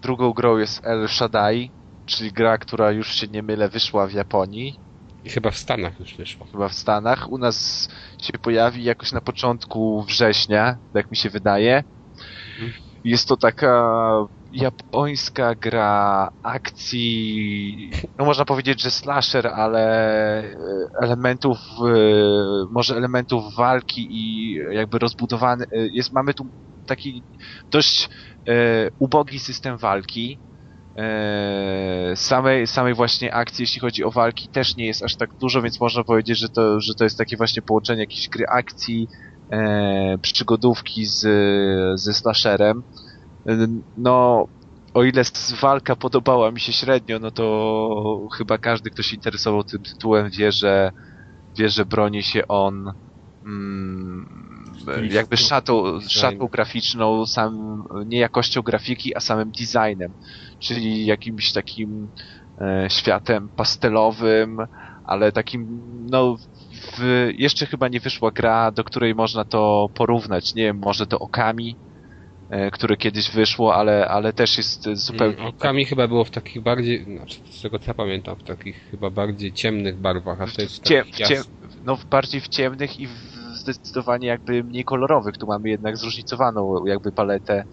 Drugą grą jest El Shaddai, czyli gra, która już się nie mylę, wyszła w Japonii,
I chyba w Stanach już wyszło.
chyba w Stanach. U nas się pojawi jakoś na początku września, tak mi się wydaje. Jest to taka japońska gra akcji, no można powiedzieć, że slasher, ale e, elementów, e, może elementów walki i jakby rozbudowany, e, jest, mamy tu taki dość e, ubogi system walki. E, samej, samej właśnie akcji, jeśli chodzi o walki, też nie jest aż tak dużo, więc można powiedzieć, że to, że to jest takie właśnie połączenie jakiejś gry akcji, e, przygodówki z, ze slasherem. E, No, o ile walka podobała mi się średnio, no to chyba każdy, kto się interesował tym tytułem, wie, że wie, że broni się on mm. Jakby szatą, szatą graficzną, sam, nie jakością grafiki, a samym designem, czyli jakimś takim e, światem pastelowym, ale takim, no, w, jeszcze chyba nie wyszła gra, do której można to porównać. Nie wiem, może do Okami, e, które kiedyś wyszło, ale, ale też jest zupełnie...
Mm, Okami chyba było w takich bardziej, znaczy z tego co ja pamiętam, w takich chyba bardziej ciemnych barwach, a to jest
w, ciem, w ciem, no w bardziej w ciemnych i w zdecydowanie jakby mniej kolorowych. Tu mamy jednak zróżnicowaną jakby paletę,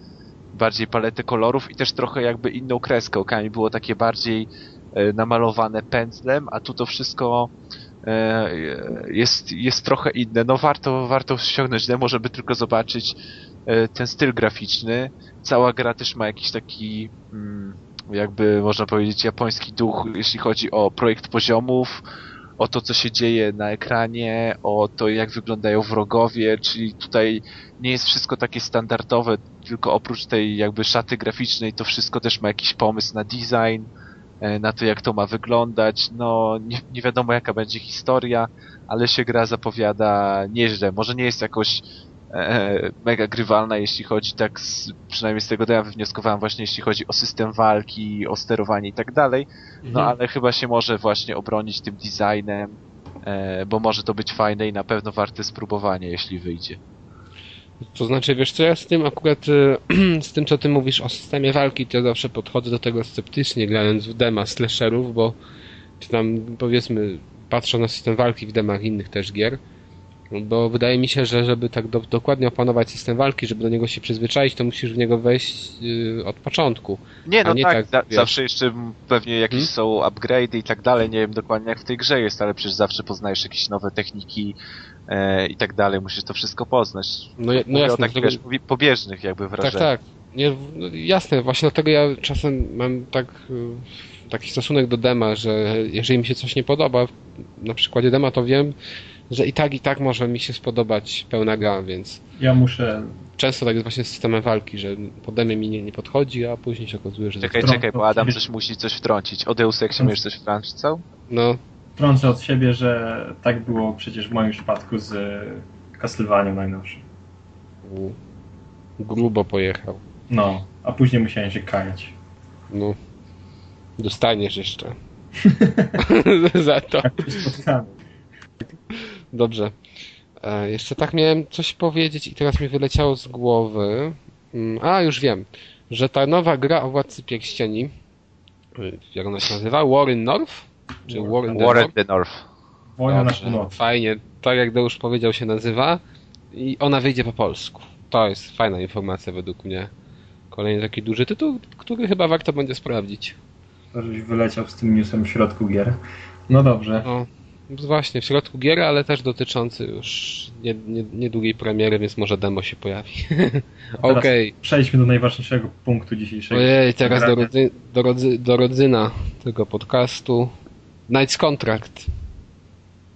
bardziej paletę kolorów i też trochę jakby inną kreskę. Okami było takie bardziej e, namalowane pędzlem, a tu to wszystko e, jest, jest trochę inne. No warto, warto ściągnąć demo, żeby tylko zobaczyć e, ten styl graficzny. Cała gra też ma jakiś taki mm, jakby można powiedzieć japoński duch, jeśli chodzi o projekt poziomów, o to, co się dzieje na ekranie, o to, jak wyglądają wrogowie, czyli tutaj nie jest wszystko takie standardowe, tylko oprócz tej jakby szaty graficznej, to wszystko też ma jakiś pomysł na design, e, na to, jak to ma wyglądać. No, nie, nie wiadomo, jaka będzie historia, ale się gra zapowiada nieźle. Może nie jest jakoś mega grywalna, jeśli chodzi tak, z, przynajmniej z tego, co ja wywnioskowałem właśnie, jeśli chodzi o system walki, o sterowanie i tak dalej, no
Mhm.
ale chyba się może właśnie obronić tym designem, e, bo może to być fajne i na pewno warte spróbowania, jeśli wyjdzie.
To znaczy, wiesz co, ja z tym akurat, e, *clears throat* z tym co ty mówisz o systemie walki, to ja zawsze podchodzę do tego sceptycznie, grając w dema slasherów, bo czy tam, powiedzmy, patrzę na system walki w demach innych też gier, Bo wydaje mi się, że żeby tak do, dokładnie opanować system walki, żeby do niego się przyzwyczaić, to musisz w niego wejść yy, od początku.
Nie, no
nie
tak,
tak,
za, zawsze jeszcze pewnie jakieś
Hmm?
są upgrade'y i tak dalej, nie wiem dokładnie jak w tej grze jest, ale przecież zawsze poznajesz jakieś nowe techniki e, i tak dalej, musisz to wszystko poznać.
No, ja- no jasne,
takich,
dlatego-
wiesz, pobieżnych jakby
Tak,
wrażeniach.
tak. Nie, no, jasne, właśnie dlatego ja czasem mam tak, y, taki stosunek do dema, że jeżeli mi się coś nie podoba, na przykładzie dema, to wiem, że i tak, i tak może mi się spodobać pełna gra, więc
Ja muszę.
często tak jest właśnie z systemem walki, że po demie mi nie, nie podchodzi, a później się okazuje, że...
Czekaj, czekaj, bo Adam coś musi coś wtrącić. O Deus Exie
Hmm.
możesz coś wtrącić, co?
No,
Wtrącę od siebie, że tak było przecież w moim przypadku z Castlevania najnowszym.
u- grubo pojechał.
No, a później musiałem się kajać.
No, dostaniesz jeszcze. *laughs* *laughs* Za to.
Spotkamy.
Dobrze. E, jeszcze tak miałem coś powiedzieć i teraz mi wyleciało z głowy. Mm, A, już wiem, że ta nowa gra o Władcy Pierścieni, y, jak ona się nazywa? War in North? Czy War in the
Warren
North?
the North.
Wojna na północy.
Fajnie, tak jak Deusz powiedział się nazywa i ona wyjdzie po polsku. To jest fajna informacja według mnie. Kolejny taki duży tytuł, który chyba warto będzie sprawdzić.
To, żeś wyleciał z tym newsem w środku gier. No dobrze.
No, właśnie, w środku gier, ale też dotyczący już nie- nie- niedługiej premiery, więc może demo się pojawi. *laughs* Okej.
Przejdźmy do najważniejszego punktu dzisiejszego.
Ojej, teraz do, rodzy, do, rodzy, do rodzyna tego podcastu. Knight's Contract.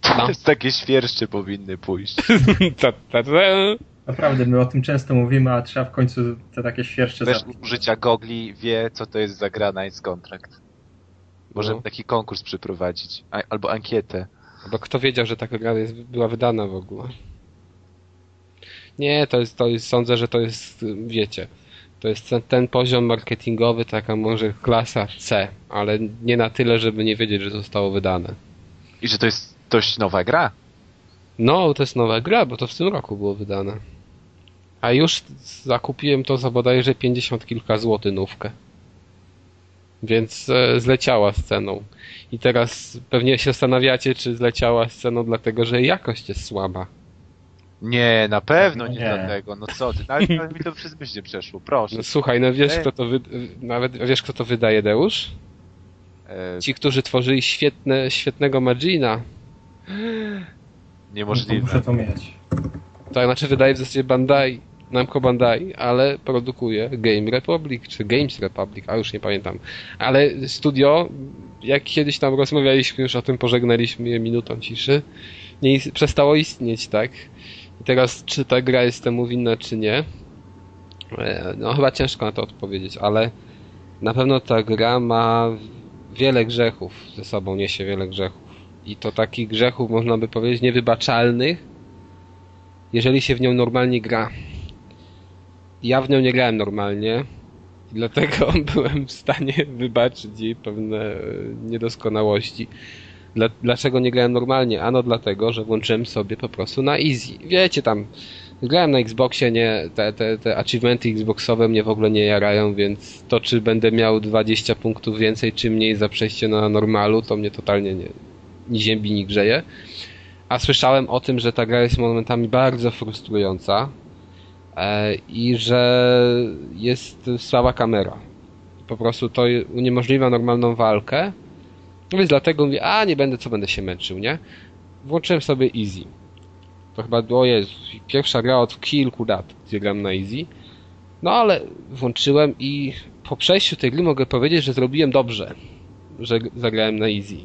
No.
Takie świerszcze powinny pójść. *laughs*
Ta, ta, ta.
Naprawdę, my o tym często mówimy, a trzeba w końcu te takie świerszcze zapisać.
użycia gogli wie, co to jest za gra Nice Contract. Możemy
No.
taki konkurs przeprowadzić. Albo ankietę.
Bo kto wiedział, że taka gra jest, była wydana w ogóle? Nie, to jest, to jest, sądzę, że to jest, wiecie, to jest ten, ten poziom marketingowy, taka może klasa C, ale nie na tyle, żeby nie wiedzieć, że zostało wydane.
I że to jest dość nowa gra.
No, to jest nowa gra, bo to w tym roku było wydane. A już zakupiłem to za bodajże 50 kilka złotynówkę. Więc e, zleciała z ceną. I teraz pewnie się zastanawiacie, czy zleciała z ceną dlatego, że jakość jest słaba.
Nie, na pewno nie,
Nie.
dlatego. No co ty, nawet, nawet mi to przez myśl nie przeszło, proszę.
No słuchaj, no wiesz
Ej.
kto to wy... nawet wiesz kto to wydaje Deusz?
E,
Ci, którzy tworzyli świetne, świetnego Magina.
No to
niemożliwe.
muszę to mieć.
Tak, znaczy wydaje w zasadzie Bandai, Namco Bandai, ale produkuje Game Republic, czy Games Republic, a już nie pamiętam. Ale studio, jak kiedyś tam rozmawialiśmy, już o tym pożegnaliśmy je minutą ciszy, nie, przestało istnieć, tak? I teraz, czy ta gra jest temu winna, czy nie? E, No chyba ciężko na to odpowiedzieć, ale na pewno ta gra ma wiele grzechów ze sobą, niesie wiele grzechów. I to takich grzechów, można by powiedzieć, niewybaczalnych, jeżeli się w nią normalnie gra. Ja w nią nie grałem normalnie, dlatego *laughs* byłem w stanie wybaczyć jej pewne e, niedoskonałości. Dla, dlaczego nie grałem normalnie? Ano dlatego, że włączyłem sobie po prostu na easy. Wiecie tam, grałem na Xboxie, nie, te, te, te achievementy Xboxowe mnie w ogóle nie jarają, więc to czy będę miał 20 punktów więcej czy mniej za przejście na normalu, to mnie totalnie nie, ni ziębi, ni grzeje. A słyszałem o tym, że ta gra jest momentami bardzo frustrująca i że jest słaba kamera. Po prostu to uniemożliwia normalną walkę. No więc dlatego mówię, a nie będę, co będę się męczył, nie? Włączyłem sobie Easy. To chyba było, jest pierwsza gra od kilku lat, gdzie gram na Easy. No ale włączyłem i po przejściu tej gry mogę powiedzieć, że zrobiłem dobrze, że zagrałem na Easy.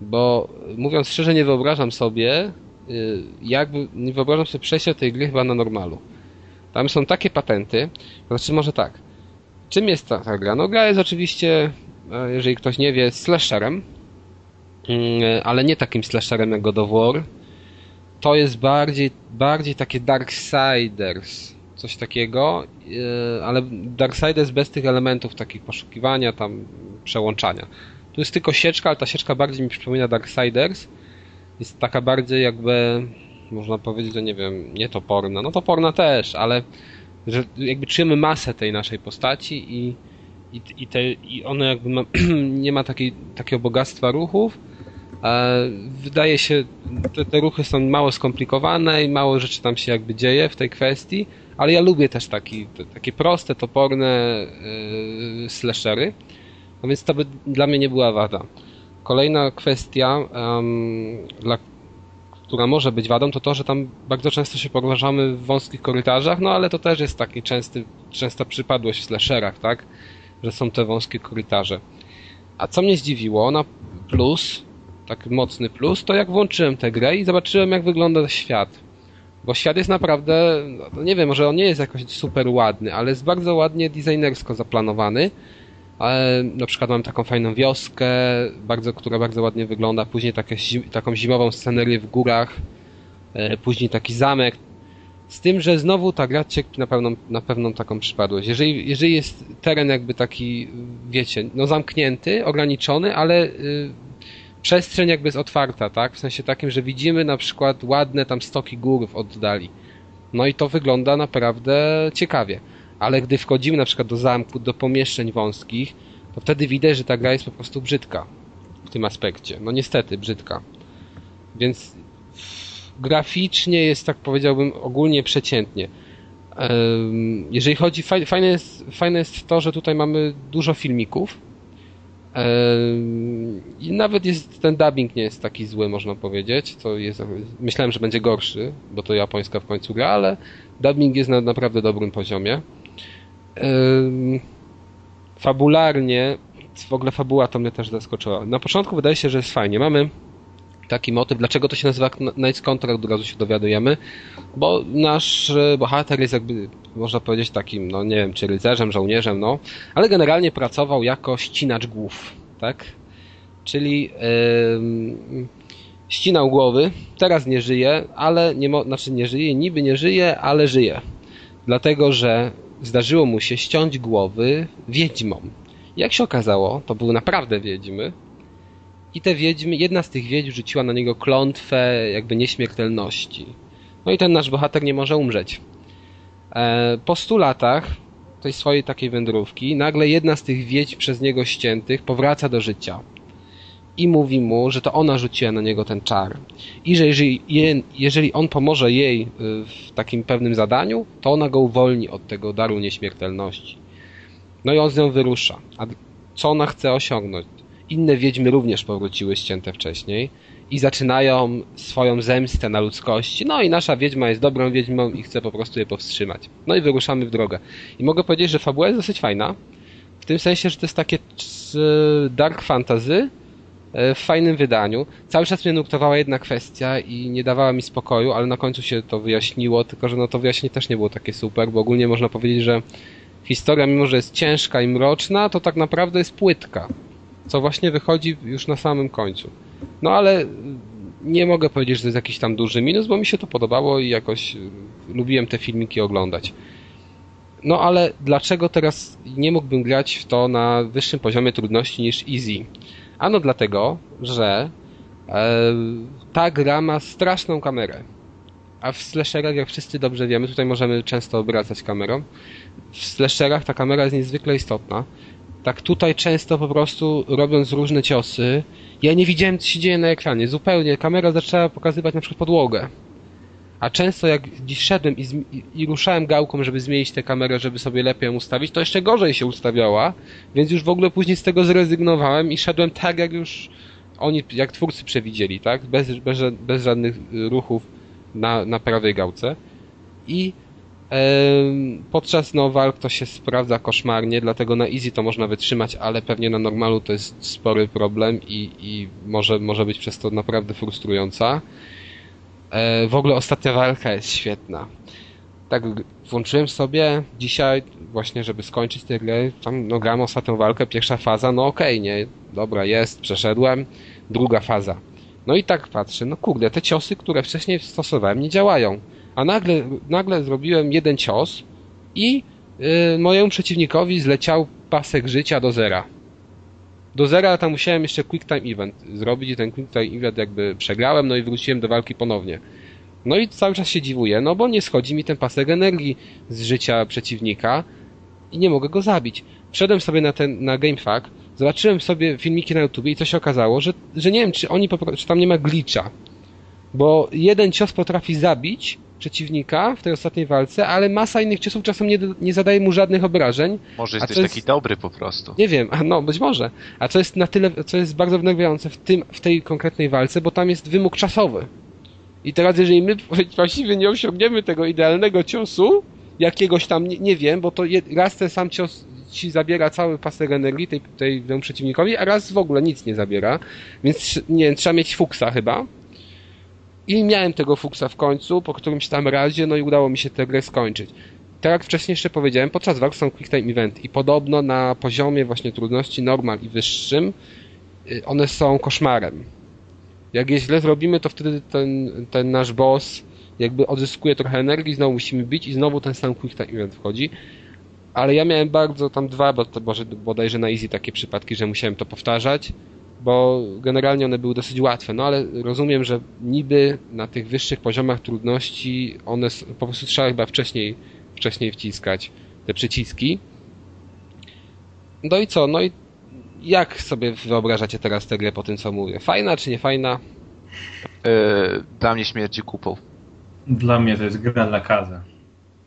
Bo y, mówiąc szczerze, nie wyobrażam sobie, y, jakby, nie wyobrażam sobie przejścia tej gry chyba na normalu. Tam są takie patenty, znaczy może tak. Czym jest ta, ta gra? No gra jest oczywiście, e, jeżeli ktoś nie wie, slasherem, Mm, ale nie takim slasherem jak God of War. To jest bardziej, bardziej takie Darksiders, coś takiego, e, ale Darksiders bez tych elementów takich poszukiwania, tam przełączania. Tu jest tylko sieczka, ale ta sieczka bardziej mi przypomina Darksiders. Jest taka bardziej jakby, można powiedzieć, że nie wiem, nie toporna, no toporna też, ale że jakby czujemy masę tej naszej postaci i, i, i, te, i ono jakby ma, *clears throat* nie ma takiej, takiego bogactwa ruchów. Wydaje się te, te ruchy są mało skomplikowane i mało rzeczy tam się jakby dzieje w tej kwestii, ale ja lubię też taki, te, takie proste, toporne yy, slashery, no więc to by dla mnie nie była wada. Kolejna kwestia, um, dla, która może być wadą, to to, że tam bardzo często się poruszamy w wąskich korytarzach, no ale to też jest taki częsty, częsta przypadłość w slasherach, tak? Że są te wąskie korytarze. A co mnie zdziwiło, na plus, tak mocny plus, to jak włączyłem tę grę i zobaczyłem, jak wygląda świat. Bo świat jest naprawdę, no nie wiem, może on nie jest jakoś super ładny, ale jest bardzo ładnie designersko zaplanowany. Na przykład mam taką fajną wioskę, bardzo, która bardzo ładnie wygląda. Później takie, taką zimową scenerię w górach. E, później taki zamek. Z tym, że znowu ta gra cierpi na pewną, na pewną taką przypadłość. Jeżeli, jeżeli jest teren jakby taki, wiecie, no zamknięty, ograniczony, ale y, przestrzeń jakby jest otwarta, tak? W sensie takim, że widzimy na przykład ładne tam stoki gór w oddali. No i to wygląda naprawdę ciekawie. Ale gdy wchodzimy na przykład do zamku, do pomieszczeń wąskich, to wtedy widać, że ta gra jest po prostu brzydka w tym aspekcie. No niestety, brzydka. Więc graficznie jest, tak powiedziałbym, ogólnie przeciętnie. Jeżeli chodzi, fajne jest, fajne jest to, że tutaj mamy dużo filmików, i nawet jest, ten dubbing nie jest taki zły, można powiedzieć. To jest, myślałem, że będzie gorszy, bo to japońska w końcu gra, ale dubbing jest na naprawdę dobrym poziomie. Fabularnie, w ogóle fabuła to mnie też zaskoczyła. Na początku wydaje się, że jest fajnie. Mamy taki motyw, dlaczego to się nazywa Night's Contract, od razu się dowiadujemy, bo nasz e, bohater jest jakby, można powiedzieć, takim, no nie wiem, czy rycerzem, żołnierzem, no, ale generalnie pracował jako ścinacz głów, tak? Czyli yy, ścinał głowy, teraz nie żyje, ale nie, mo- znaczy nie żyje, niby nie żyje, ale żyje. Dlatego, że zdarzyło mu się ściąć głowy wiedźmom. Jak się okazało, to były naprawdę wiedźmy, i te wiedźmy, jedna z tych wiedźm rzuciła na niego klątwę jakby nieśmiertelności. No i ten nasz bohater nie może umrzeć. E, po stu latach tej swojej takiej wędrówki, nagle jedna z tych wiedźm przez niego ściętych powraca do życia. I mówi mu, że to ona rzuciła na niego ten czar. I że jeżeli, jeżeli on pomoże jej y, w takim pewnym zadaniu, to ona go uwolni od tego daru nieśmiertelności. No i on z nią wyrusza. A co ona chce osiągnąć? inne wiedźmy również powróciły ścięte wcześniej i zaczynają swoją zemstę na ludzkości. No i nasza wiedźma jest dobrą wiedźmą i chce po prostu je powstrzymać. No i wyruszamy w drogę. I mogę powiedzieć, że fabuła jest dosyć fajna. W tym sensie, że to jest takie dark fantasy w fajnym wydaniu. Cały czas mnie nurtowała jedna kwestia i nie dawała mi spokoju, ale na końcu się to wyjaśniło, tylko że no to wyjaśnienie też nie było takie super, bo ogólnie można powiedzieć, że historia, mimo że jest ciężka i mroczna, to tak naprawdę jest płytka co właśnie wychodzi już na samym końcu. No ale nie mogę powiedzieć, że to jest jakiś tam duży minus, bo mi się to podobało i jakoś y, lubiłem te filmiki oglądać. No ale dlaczego teraz nie mógłbym grać w to na wyższym poziomie trudności niż Easy? Ano dlatego, że e, ta gra ma straszną kamerę. A w slasherach, jak wszyscy dobrze wiemy, tutaj możemy często obracać kamerą, w slasherach ta kamera jest niezwykle istotna tak tutaj często po prostu robiąc różne ciosy, ja nie widziałem co się dzieje na ekranie, zupełnie. Kamera zaczęła pokazywać na przykład podłogę. A często jak dziś szedłem i, i, ruszałem gałką, żeby zmienić tę kamerę, żeby sobie lepiej ją ustawić, to jeszcze gorzej się ustawiała, więc już w ogóle później z tego zrezygnowałem i szedłem tak, jak już oni, jak twórcy przewidzieli, tak? Bez, bez, bez żadnych ruchów na, na prawej gałce. I Podczas no, walk to się sprawdza koszmarnie, dlatego na easy to można wytrzymać, ale pewnie na normalu to jest spory problem i, i może, może być przez to naprawdę frustrująca. E, w ogóle ostatnia walka jest świetna. Tak włączyłem sobie dzisiaj właśnie, żeby skończyć tę grę, tam no gram ostatnią walkę, pierwsza faza, no okej, okay, nie, dobra, jest, przeszedłem, druga faza. No i tak patrzę, no kurde, te ciosy, które wcześniej stosowałem nie działają a nagle, nagle zrobiłem jeden cios i yy, mojemu przeciwnikowi zleciał pasek życia do zera. Do zera tam musiałem jeszcze quick time event zrobić i ten quick time event jakby przegrałem, no i wróciłem do walki ponownie. No i cały czas się dziwuję, no bo nie schodzi mi ten pasek energii z życia przeciwnika i nie mogę go zabić. Wszedłem sobie na ten, na GameFAQ, zobaczyłem sobie filmiki na YouTube i to się okazało, że, że nie wiem, czy oni po, czy tam nie ma glitcha Bo jeden cios potrafi zabić przeciwnika w tej ostatniej walce, ale masa innych ciosów czasem nie, nie zadaje mu żadnych obrażeń.
Może jesteś
jest-
taki dobry po prostu.
Nie wiem, a no być może. A co jest na tyle, co jest bardzo wnerwiające w, tym, w tej konkretnej walce, bo tam jest wymóg czasowy. I teraz jeżeli my *laughs* właściwie nie osiągniemy tego idealnego ciosu, jakiegoś tam, nie, nie wiem, bo to je, raz ten sam cios ci zabiera cały pasek energii tej, tej, temu przeciwnikowi, a raz w ogóle nic nie zabiera. Więc nie wiem, trzeba mieć fuksa chyba. I miałem tego fuksa w końcu, po którymś tam razie, no i udało mi się tę grę skończyć. Tak jak wcześniej jeszcze powiedziałem, podczas walk są Quick Time Event i podobno na poziomie właśnie trudności normal i wyższym y, one są koszmarem. Jak je źle zrobimy, to wtedy ten, ten nasz boss jakby odzyskuje trochę energii, znowu musimy bić i znowu ten sam Quick Time Event wchodzi. Ale ja miałem bardzo tam dwa, bo to bodajże na easy takie przypadki, że musiałem to powtarzać, bo generalnie one były dosyć łatwe, no ale rozumiem, że niby na tych wyższych poziomach trudności one po prostu trzeba chyba wcześniej, wcześniej wciskać te przyciski. No i co? No i jak sobie wyobrażacie teraz tę grę po tym, co mówię? Fajna czy nie fajna?
E, dla mnie śmierdzi kupą.
Dla mnie to jest gra dla kaza.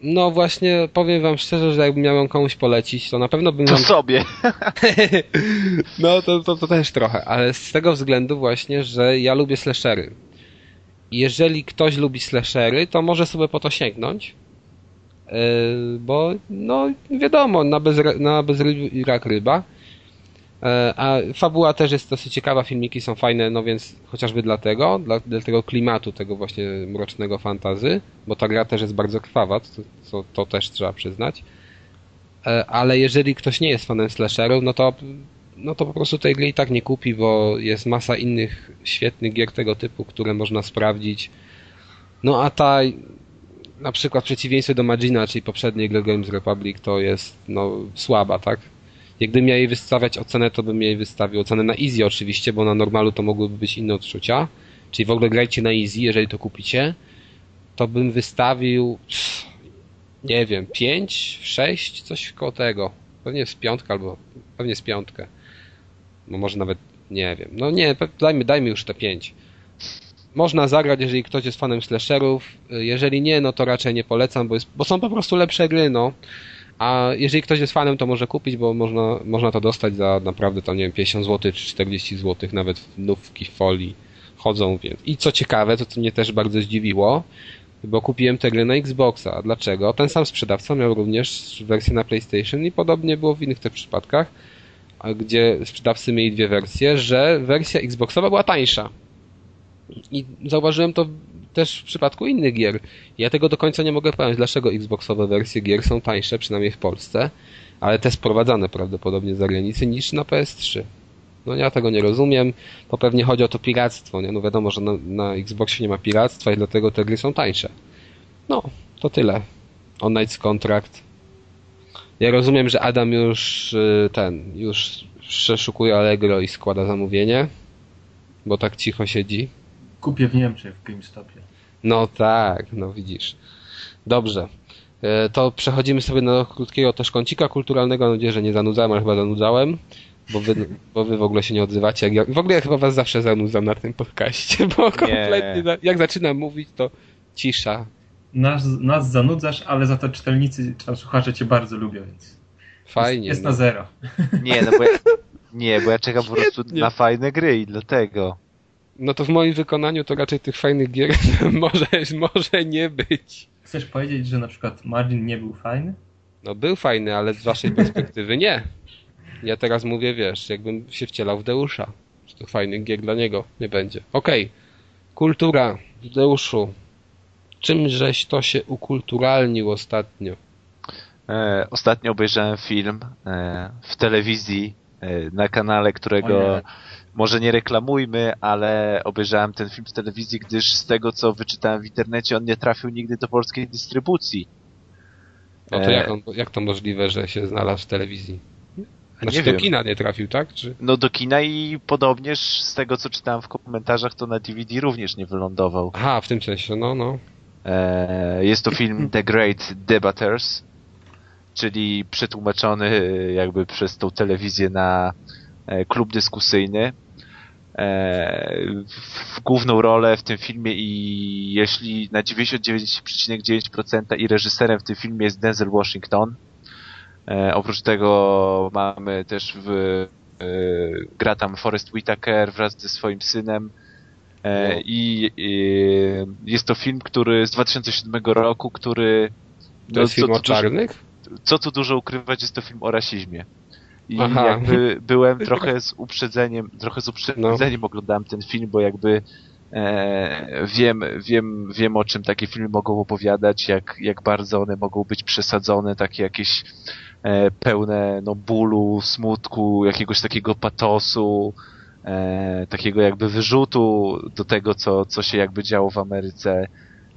No właśnie, powiem wam szczerze, że jakbym miał ją komuś polecić, to na pewno bym
To sobie. *laughs*
No to, to, to też trochę, ale z tego względu właśnie, że ja lubię slashery. Jeżeli ktoś lubi slashery, to może sobie po to sięgnąć. Yy, bo no wiadomo, na bez, na bez ryb, rak ryba. E, A fabuła też jest dosyć ciekawa, filmiki są fajne, no więc chociażby dlatego, dla, dla tego klimatu, tego właśnie mrocznego fantazy, bo ta gra też jest bardzo krwawa, to, to, to też trzeba przyznać. E, Ale jeżeli ktoś nie jest fanem slasherów, no to, no to po prostu tej gry i tak nie kupi, bo jest masa innych świetnych gier tego typu, które można sprawdzić. No a ta na przykład w przeciwieństwie do Magina, czyli poprzedniej Games Republic, to jest no słaba, tak? Jak gdybym miał jej wystawiać ocenę, to bym jej wystawił ocenę na easy oczywiście, bo na normalu to mogłyby być inne odczucia. Czyli w ogóle grajcie na easy, jeżeli to kupicie. To bym wystawił, nie wiem, 5, 6, coś koło tego. Pewnie z piątkę albo pewnie z piątkę. No może nawet, nie wiem. No nie, dajmy, dajmy już te 5. Można zagrać, jeżeli ktoś jest fanem slasherów. Jeżeli nie, no to raczej nie polecam, bo, jest, bo są po prostu lepsze gry, no. A jeżeli ktoś jest fanem, to może kupić, bo można, można to dostać za naprawdę tam, nie wiem, 50 zł czy 40 zł, nawet nówki w folii chodzą, więc. I co ciekawe, to co mnie też bardzo zdziwiło, bo kupiłem te gry na Xboxa. Dlaczego? Ten sam sprzedawca miał również wersję na PlayStation i podobnie było w innych tych przypadkach, gdzie sprzedawcy mieli dwie wersje, że wersja Xboxowa była tańsza. I zauważyłem to też w przypadku innych gier. Ja tego do końca nie mogę powiedzieć, dlaczego Xboxowe wersje gier są tańsze, przynajmniej w Polsce, ale te sprowadzane prawdopodobnie z zagranicy niż na PS3. No ja tego nie rozumiem, to pewnie chodzi o to piractwo, nie? No wiadomo, że na, na Xboxie nie ma piractwa i dlatego te gry są tańsze. No, to tyle. On Night's Contract. Ja rozumiem, że Adam już y, ten, już przeszukuje Allegro i składa zamówienie, bo tak cicho siedzi.
Kupię w Niemczech w GameStopie.
No tak, no widzisz. Dobrze. E, To przechodzimy sobie do krótkiego też kącika kulturalnego. Mam nadzieję, że nie zanudzałem, ale chyba zanudzałem. Bo wy, bo wy w ogóle się nie odzywacie. Jak ja, w ogóle ja chyba was zawsze zanudzam na tym podcaście, bo kompletnie jak zaczynam mówić, to cisza.
Nas, nas zanudzasz, ale za to czytelnicy, słuchacze cię bardzo lubią, więc
Fajnie.
jest, jest
no.
na zero.
Nie, no bo ja, nie, bo ja czekam po prostu
Świetnie.
na fajne gry i dlatego.
No to w moim wykonaniu to raczej tych fajnych gier *laughs* może, może nie być.
Chcesz powiedzieć, że na przykład Margin nie był fajny?
No był fajny, ale z waszej perspektywy nie. Ja teraz mówię, wiesz, jakbym się wcielał w Deusza. Że to fajnych gier dla niego nie będzie. Okej. Kultura w Deuszu. Czym żeś to się ukulturalnił ostatnio?
E, ostatnio obejrzałem film e, w telewizji e, na kanale, którego. Może nie reklamujmy, ale obejrzałem ten film w telewizji, gdyż z tego co wyczytałem w internecie, on nie trafił nigdy do polskiej dystrybucji.
No to
E,
jak, on, jak to możliwe, że się znalazł w telewizji? Znaczy
nie
do
wiem.
kina nie trafił, tak? Czy...
No do kina i podobnież z tego co czytałem w komentarzach, to na DVD również nie wylądował.
Aha, w tym sensie, no, no.
E, Jest to film The Great Debaters, czyli przetłumaczony e, jakby przez tą telewizję na klub dyskusyjny. E, w główną rolę w tym filmie i jeśli na 99,9% i reżyserem w tym filmie jest Denzel Washington. E, oprócz tego mamy też w, e, gra tam Forrest Whitaker wraz ze swoim synem.
No.
I, jest to film, który z 2007 roku, który
To jest
co
film o czarnych?
co tu dużo ukrywać, jest to film o rasizmie. I
Aha.
jakby byłem trochę z uprzedzeniem, trochę z uprzedzeniem
No.
oglądałem ten film, bo jakby e, wiem, wiem, wiem o czym takie filmy mogą opowiadać, jak, jak bardzo one mogą być przesadzone, takie jakieś e, pełne no, bólu, smutku, jakiegoś takiego patosu, e, takiego jakby wyrzutu do tego, co, co się jakby działo w Ameryce.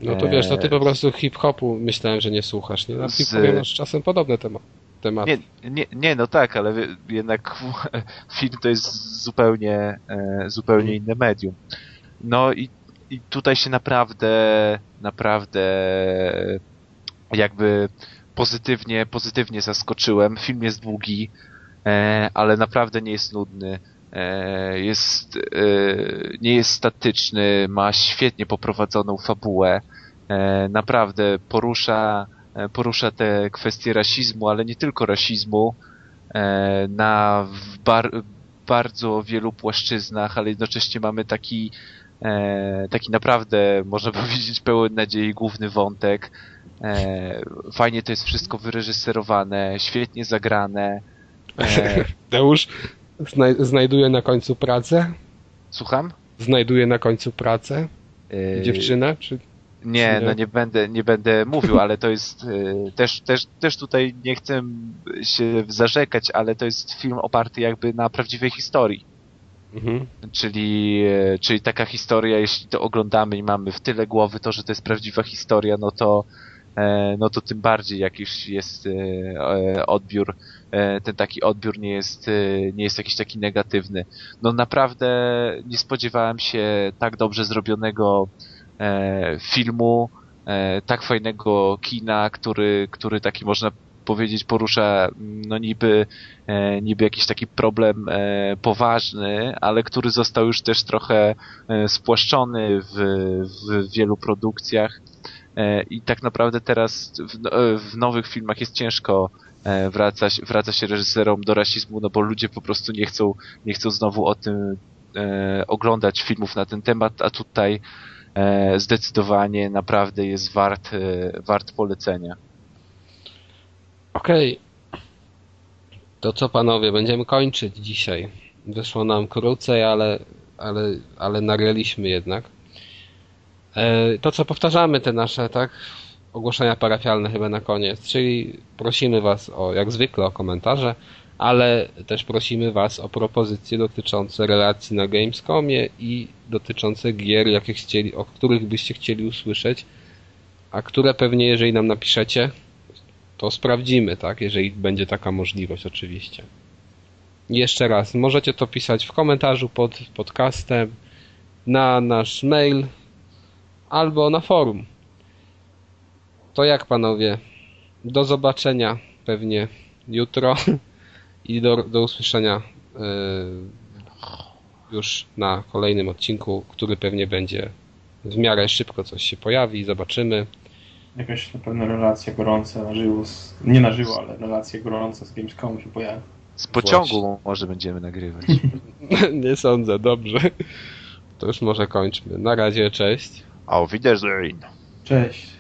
No to wiesz, to ty po prostu hip-hopu myślałem, że nie słuchasz, nie?
Z-
hip-hopie masz czasem podobne tema tematy.
Nie, nie, nie, no tak, ale jednak *laughs* film to jest zupełnie, e, zupełnie inne medium. No i, i tutaj się naprawdę, naprawdę jakby pozytywnie, pozytywnie zaskoczyłem. Film jest długi, e, ale naprawdę nie jest nudny. E, jest, nie jest statyczny, ma świetnie poprowadzoną fabułę. Naprawdę porusza porusza te kwestie rasizmu, ale nie tylko rasizmu, e, na bar, bardzo wielu płaszczyznach, ale jednocześnie mamy taki, e, taki naprawdę, *laughs* można powiedzieć, pełen nadziei główny wątek. E, Fajnie to jest wszystko wyreżyserowane, świetnie zagrane. E, *laughs*
Deusz znaj znajduje na końcu pracę?
Słucham?
Znajduje na końcu pracę?
E,
Dziewczynę? Czy...
Nie, no nie będę, nie będę mówił, ale to jest e, też, też, też tutaj nie chcę się zarzekać, ale to jest film oparty jakby na prawdziwej historii.
Mhm.
Czyli, e, czyli taka historia, jeśli to oglądamy i mamy w tyle głowy to, że to jest prawdziwa historia, no to, e, no to tym bardziej jakiś jest e, e, odbiór, e, ten taki odbiór nie jest, nie jest jakiś taki negatywny. No naprawdę nie spodziewałem się tak dobrze zrobionego filmu, e, tak fajnego kina, który, który taki można powiedzieć porusza mm, no niby, e, niby jakiś taki problem e, poważny, ale który został już też trochę e, spłaszczony w, w wielu produkcjach. E, i tak naprawdę teraz w, no- e, w nowych filmach jest ciężko e, wracać, wraca się reżyserom do rasizmu, no bo ludzie po prostu nie chcą, nie chcą znowu o tym e, oglądać filmów na ten temat, a tutaj e, zdecydowanie naprawdę jest wart, e, wart polecenia.
Okej. To co panowie, będziemy kończyć dzisiaj. Wyszło nam krócej, ale, ale, ale nagraliśmy jednak. E, to co powtarzamy te nasze, tak? Ogłoszenia parafialne chyba na koniec, czyli prosimy was o, jak zwykle, o komentarze, ale też prosimy was o propozycje dotyczące relacji na Gamescomie i dotyczące gier, jakie chcieli, o których byście chcieli usłyszeć, a które pewnie, jeżeli nam napiszecie, to sprawdzimy, tak? Jeżeli będzie taka możliwość, oczywiście. Jeszcze raz, możecie to pisać w komentarzu pod podcastem, na nasz mail albo na forum. To jak panowie? Do zobaczenia pewnie jutro *laughs* i do, do usłyszenia yy, już na kolejnym odcinku, który pewnie będzie w miarę szybko coś się pojawi, zobaczymy.
Jakaś na pewno relacja gorąca na żywo, z, nie na żywo, ale relacja gorąca z Gamescomu się pojawi.
Z pociągu może będziemy nagrywać. *laughs*
Nie sądzę, dobrze. To już może kończmy. Na razie, cześć.
Auf Wiedersehen.
Cześć.